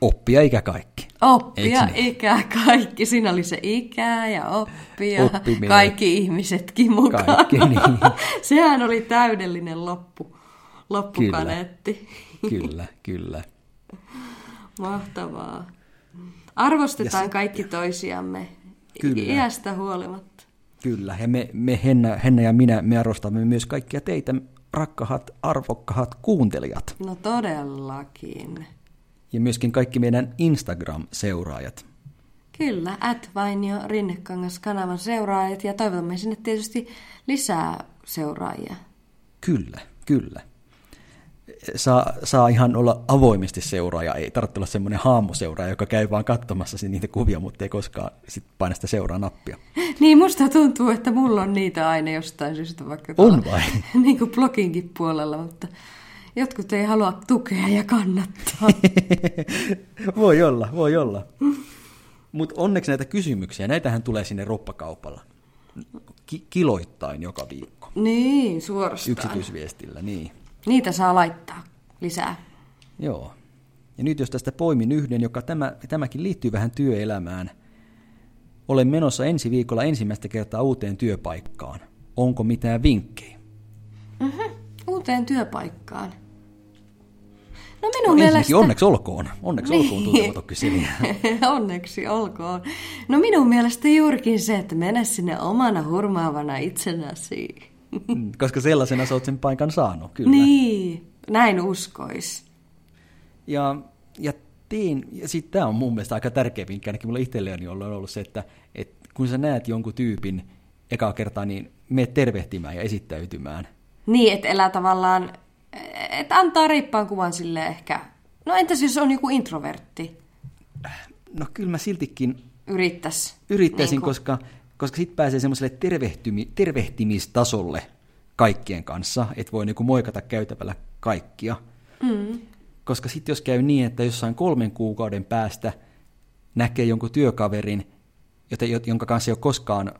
[SPEAKER 2] Oppia ikä kaikki.
[SPEAKER 1] Oppia niin? ikä kaikki. Siinä oli se ikä ja oppia. Oppiminen. Kaikki ihmisetkin mukaan. Kaikki, niin. [LAUGHS] Sehän oli täydellinen loppu, loppukaneetti.
[SPEAKER 2] Kyllä, kyllä. kyllä. [LAUGHS]
[SPEAKER 1] Mahtavaa. Arvostetaan ja kaikki toisiamme kyllä. iästä huolimatta.
[SPEAKER 2] Kyllä, ja me, me Henna, Henna ja minä, me arvostamme myös kaikkia teitä, rakkahat, arvokkahat kuuntelijat.
[SPEAKER 1] No todellakin.
[SPEAKER 2] Ja myöskin kaikki meidän Instagram-seuraajat.
[SPEAKER 1] Kyllä, at Vainio Rinnekangas kanavan seuraajat ja toivotamme sinne tietysti lisää seuraajia.
[SPEAKER 2] Kyllä, kyllä saa, saa ihan olla avoimesti seuraaja, ei tarvitse olla semmoinen haamoseuraaja, joka käy vaan katsomassa niitä kuvia, mutta ei koskaan sit paina sitä seuraa nappia. [LAUGHS]
[SPEAKER 1] Niin, musta tuntuu, että mulla on niitä aina jostain syystä vaikka
[SPEAKER 2] on vai? [LAUGHS]
[SPEAKER 1] niin kuin bloginkin puolella, mutta jotkut ei halua tukea ja kannattaa. [LAUGHS]
[SPEAKER 2] voi olla, voi olla. Mutta onneksi näitä kysymyksiä, näitähän tulee sinne roppakaupalla Ki- kiloittain joka viikko.
[SPEAKER 1] Niin, suorastaan.
[SPEAKER 2] Yksityisviestillä, niin.
[SPEAKER 1] Niitä saa laittaa lisää.
[SPEAKER 2] Joo. Ja nyt jos tästä poimin yhden, joka tämä, tämäkin liittyy vähän työelämään. Olen menossa ensi viikolla ensimmäistä kertaa uuteen työpaikkaan. Onko mitään vinkkejä?
[SPEAKER 1] Mm-hmm. Uuteen työpaikkaan.
[SPEAKER 2] No minun no, mielestä... onneksi olkoon. Onneksi niin. olkoon tuntematon [LAUGHS]
[SPEAKER 1] onneksi olkoon. No minun mielestä juurikin se, että mene sinne omana hurmaavana itsenäsi. [LAUGHS]
[SPEAKER 2] Koska sellaisena sä oot sen paikan saanut, kyllä.
[SPEAKER 1] Niin, näin uskois.
[SPEAKER 2] Ja, ja teen, ja sitten tämä on mun mielestä aika tärkeä vinkki, ainakin mulla itselleni on ollut se, että, että kun sä näet jonkun tyypin ekaa kertaa, niin me tervehtimään ja esittäytymään.
[SPEAKER 1] Niin, että elää tavallaan, että antaa reippaan kuvan sille ehkä. No entäs jos on joku introvertti?
[SPEAKER 2] No kyllä mä siltikin...
[SPEAKER 1] Yrittäis.
[SPEAKER 2] Yrittäisin, niin kun... koska koska sitten pääsee semmoiselle tervehtimistasolle kaikkien kanssa, että voi niinku moikata käytävällä kaikkia. Mm. Koska sitten jos käy niin, että jossain kolmen kuukauden päästä näkee jonkun työkaverin, jota, jonka kanssa ei ole koskaan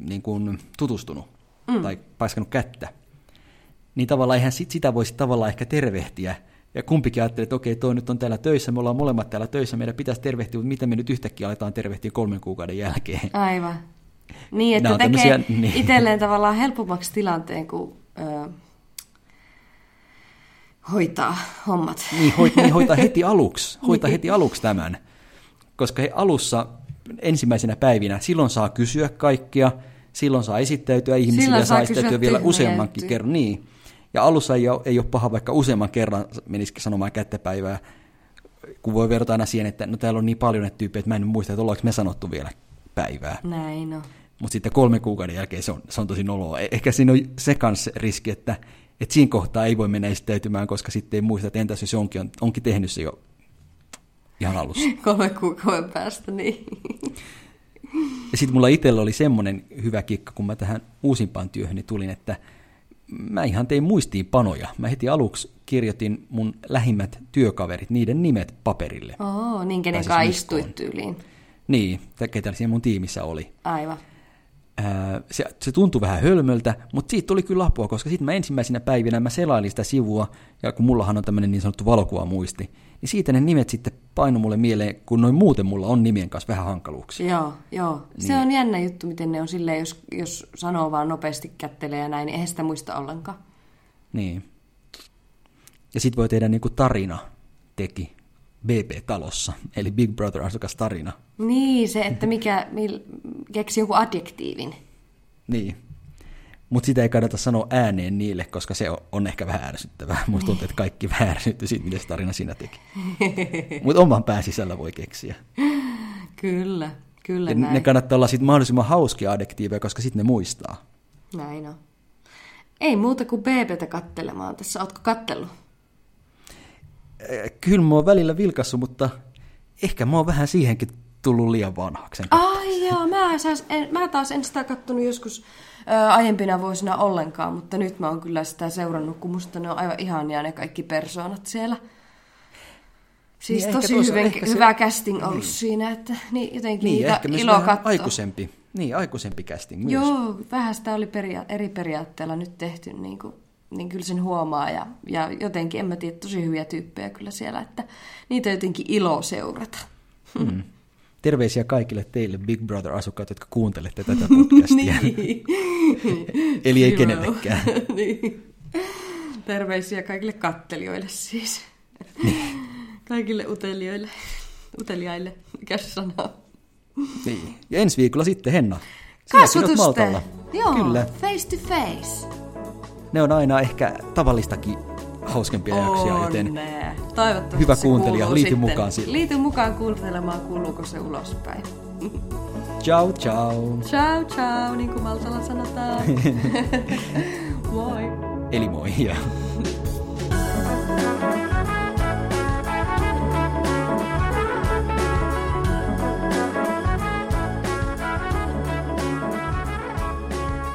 [SPEAKER 2] niin kuin tutustunut mm. tai paiskanut kättä, niin tavallaan eihän sit sitä voisi tavallaan ehkä tervehtiä. Ja kumpikin ajattelee, että okei, toi nyt on täällä töissä, me ollaan molemmat täällä töissä, meidän pitäisi tervehtiä, mutta miten me nyt yhtäkkiä aletaan tervehtiä kolmen kuukauden jälkeen.
[SPEAKER 1] Aivan. Niin, että tekee niin. itselleen tavallaan helpommaksi tilanteen, kun ö, hoitaa hommat.
[SPEAKER 2] Niin, hoit, niin hoitaa heti aluksi, [LAUGHS] hoitaa heti aluksi tämän. Koska he alussa ensimmäisenä päivinä, silloin saa kysyä kaikkia, silloin saa esittäytyä ihmisille silloin ja saa esittäytyä vielä useammankin kerran. Niin. Ja alussa ei ole, ei ole paha, vaikka useamman kerran menisikin sanomaan kättepäivää, kun voi verrata aina siihen, että no täällä on niin paljon näitä tyyppejä, että mä en muista, että ollaanko me sanottu vielä päivää.
[SPEAKER 1] Näin no.
[SPEAKER 2] Mutta sitten kolme kuukauden jälkeen se on, se on tosi noloa. E- ehkä siinä on se kanssa riski, että, että siinä kohtaa ei voi mennä esittäytymään, koska sitten ei muista, että entäs jos onkin, on, onkin tehnyt se jo ihan alussa. [LAUGHS]
[SPEAKER 1] Kolme kuukauden päästä, niin.
[SPEAKER 2] Ja sitten mulla itsellä oli semmoinen hyvä kikka, kun mä tähän uusimpaan työhöni tulin, että mä ihan tein muistiinpanoja. Mä heti aluksi kirjoitin mun lähimmät työkaverit, niiden nimet paperille.
[SPEAKER 1] Oo, niin kenen kanssa siis istuit tyyliin.
[SPEAKER 2] Niin, ketä siinä mun tiimissä oli.
[SPEAKER 1] Aivan
[SPEAKER 2] se, se tuntui vähän hölmöltä, mutta siitä tuli kyllä apua, koska sitten mä ensimmäisenä päivinä mä selailin sitä sivua, ja kun mullahan on tämmöinen niin sanottu valokuvamuisti, niin siitä ne nimet sitten painu mulle mieleen, kun noin muuten mulla on nimien kanssa vähän hankaluuksia.
[SPEAKER 1] Joo, joo. Niin. Se on jännä juttu, miten ne on silleen, jos, jos sanoo vaan nopeasti kättelee ja näin, niin eihän sitä muista ollenkaan.
[SPEAKER 2] Niin. Ja sitten voi tehdä niin kuin tarina teki BP-talossa, eli Big Brother asukas tarina.
[SPEAKER 1] Niin, se, että mikä, mil, keksi jonkun adjektiivin.
[SPEAKER 2] Niin. Mutta sitä ei kannata sanoa ääneen niille, koska se on, on ehkä vähän ärsyttävää. [LAUGHS] Musta tuntuu, että kaikki vähän ärsytty siitä, miten se tarina sinä teki. [LAUGHS] Mutta oman pään sisällä voi keksiä.
[SPEAKER 1] Kyllä, kyllä
[SPEAKER 2] ja
[SPEAKER 1] näin.
[SPEAKER 2] Ne kannattaa olla sitten mahdollisimman hauskia adjektiiveja, koska sitten ne muistaa.
[SPEAKER 1] Näin on. Ei muuta kuin BBtä kattelemaan tässä. Ootko kattellut?
[SPEAKER 2] Kyllä mä oon välillä vilkassu, mutta ehkä mä oon vähän siihenkin tullut liian vanhaksi.
[SPEAKER 1] Ai joo, mä, sais, en, mä taas en sitä kattonut joskus ää, aiempina vuosina ollenkaan, mutta nyt mä oon kyllä sitä seurannut, kun musta ne on aivan ihania ne kaikki persoonat siellä. Siis niin, tosi hyvin, hyvä se... casting ollut niin. siinä, että niin, jotenkin niin, niitä ilo katsoa.
[SPEAKER 2] aikuisempi, niin, aikuisempi casting myös.
[SPEAKER 1] Joo, vähän sitä oli peria- eri periaatteella nyt tehty, niin, kuin, niin kyllä sen huomaa ja, ja jotenkin, en mä tiedä, tosi hyviä tyyppejä kyllä siellä, että niitä jotenkin ilo seurata. Mm. [LAUGHS]
[SPEAKER 2] Terveisiä kaikille teille Big Brother-asukkaat, jotka kuuntelette tätä podcastia. [LAUGHS] niin. [LAUGHS] Eli ei kenellekään. niin.
[SPEAKER 1] Terveisiä kaikille kattelijoille siis. Niin. Kaikille utelijoille. Uteliaille, mikä se sanoo.
[SPEAKER 2] Niin. Ja ensi viikolla sitten Henna.
[SPEAKER 1] Kasvotuste. Joo, Kyllä. face to face.
[SPEAKER 2] Ne on aina ehkä tavallistakin hauskempia on jaksoja, joten
[SPEAKER 1] Toivottavasti
[SPEAKER 2] hyvä kuuntelija, liity mukaan
[SPEAKER 1] siihen. Liity mukaan kuuntelemaan, kuuluuko se ulospäin.
[SPEAKER 2] Ciao, ciao.
[SPEAKER 1] Ciao, ciao, niin kuin Maltalla sanotaan. [LAUGHS] moi.
[SPEAKER 2] Eli moi. Ja. [LAUGHS]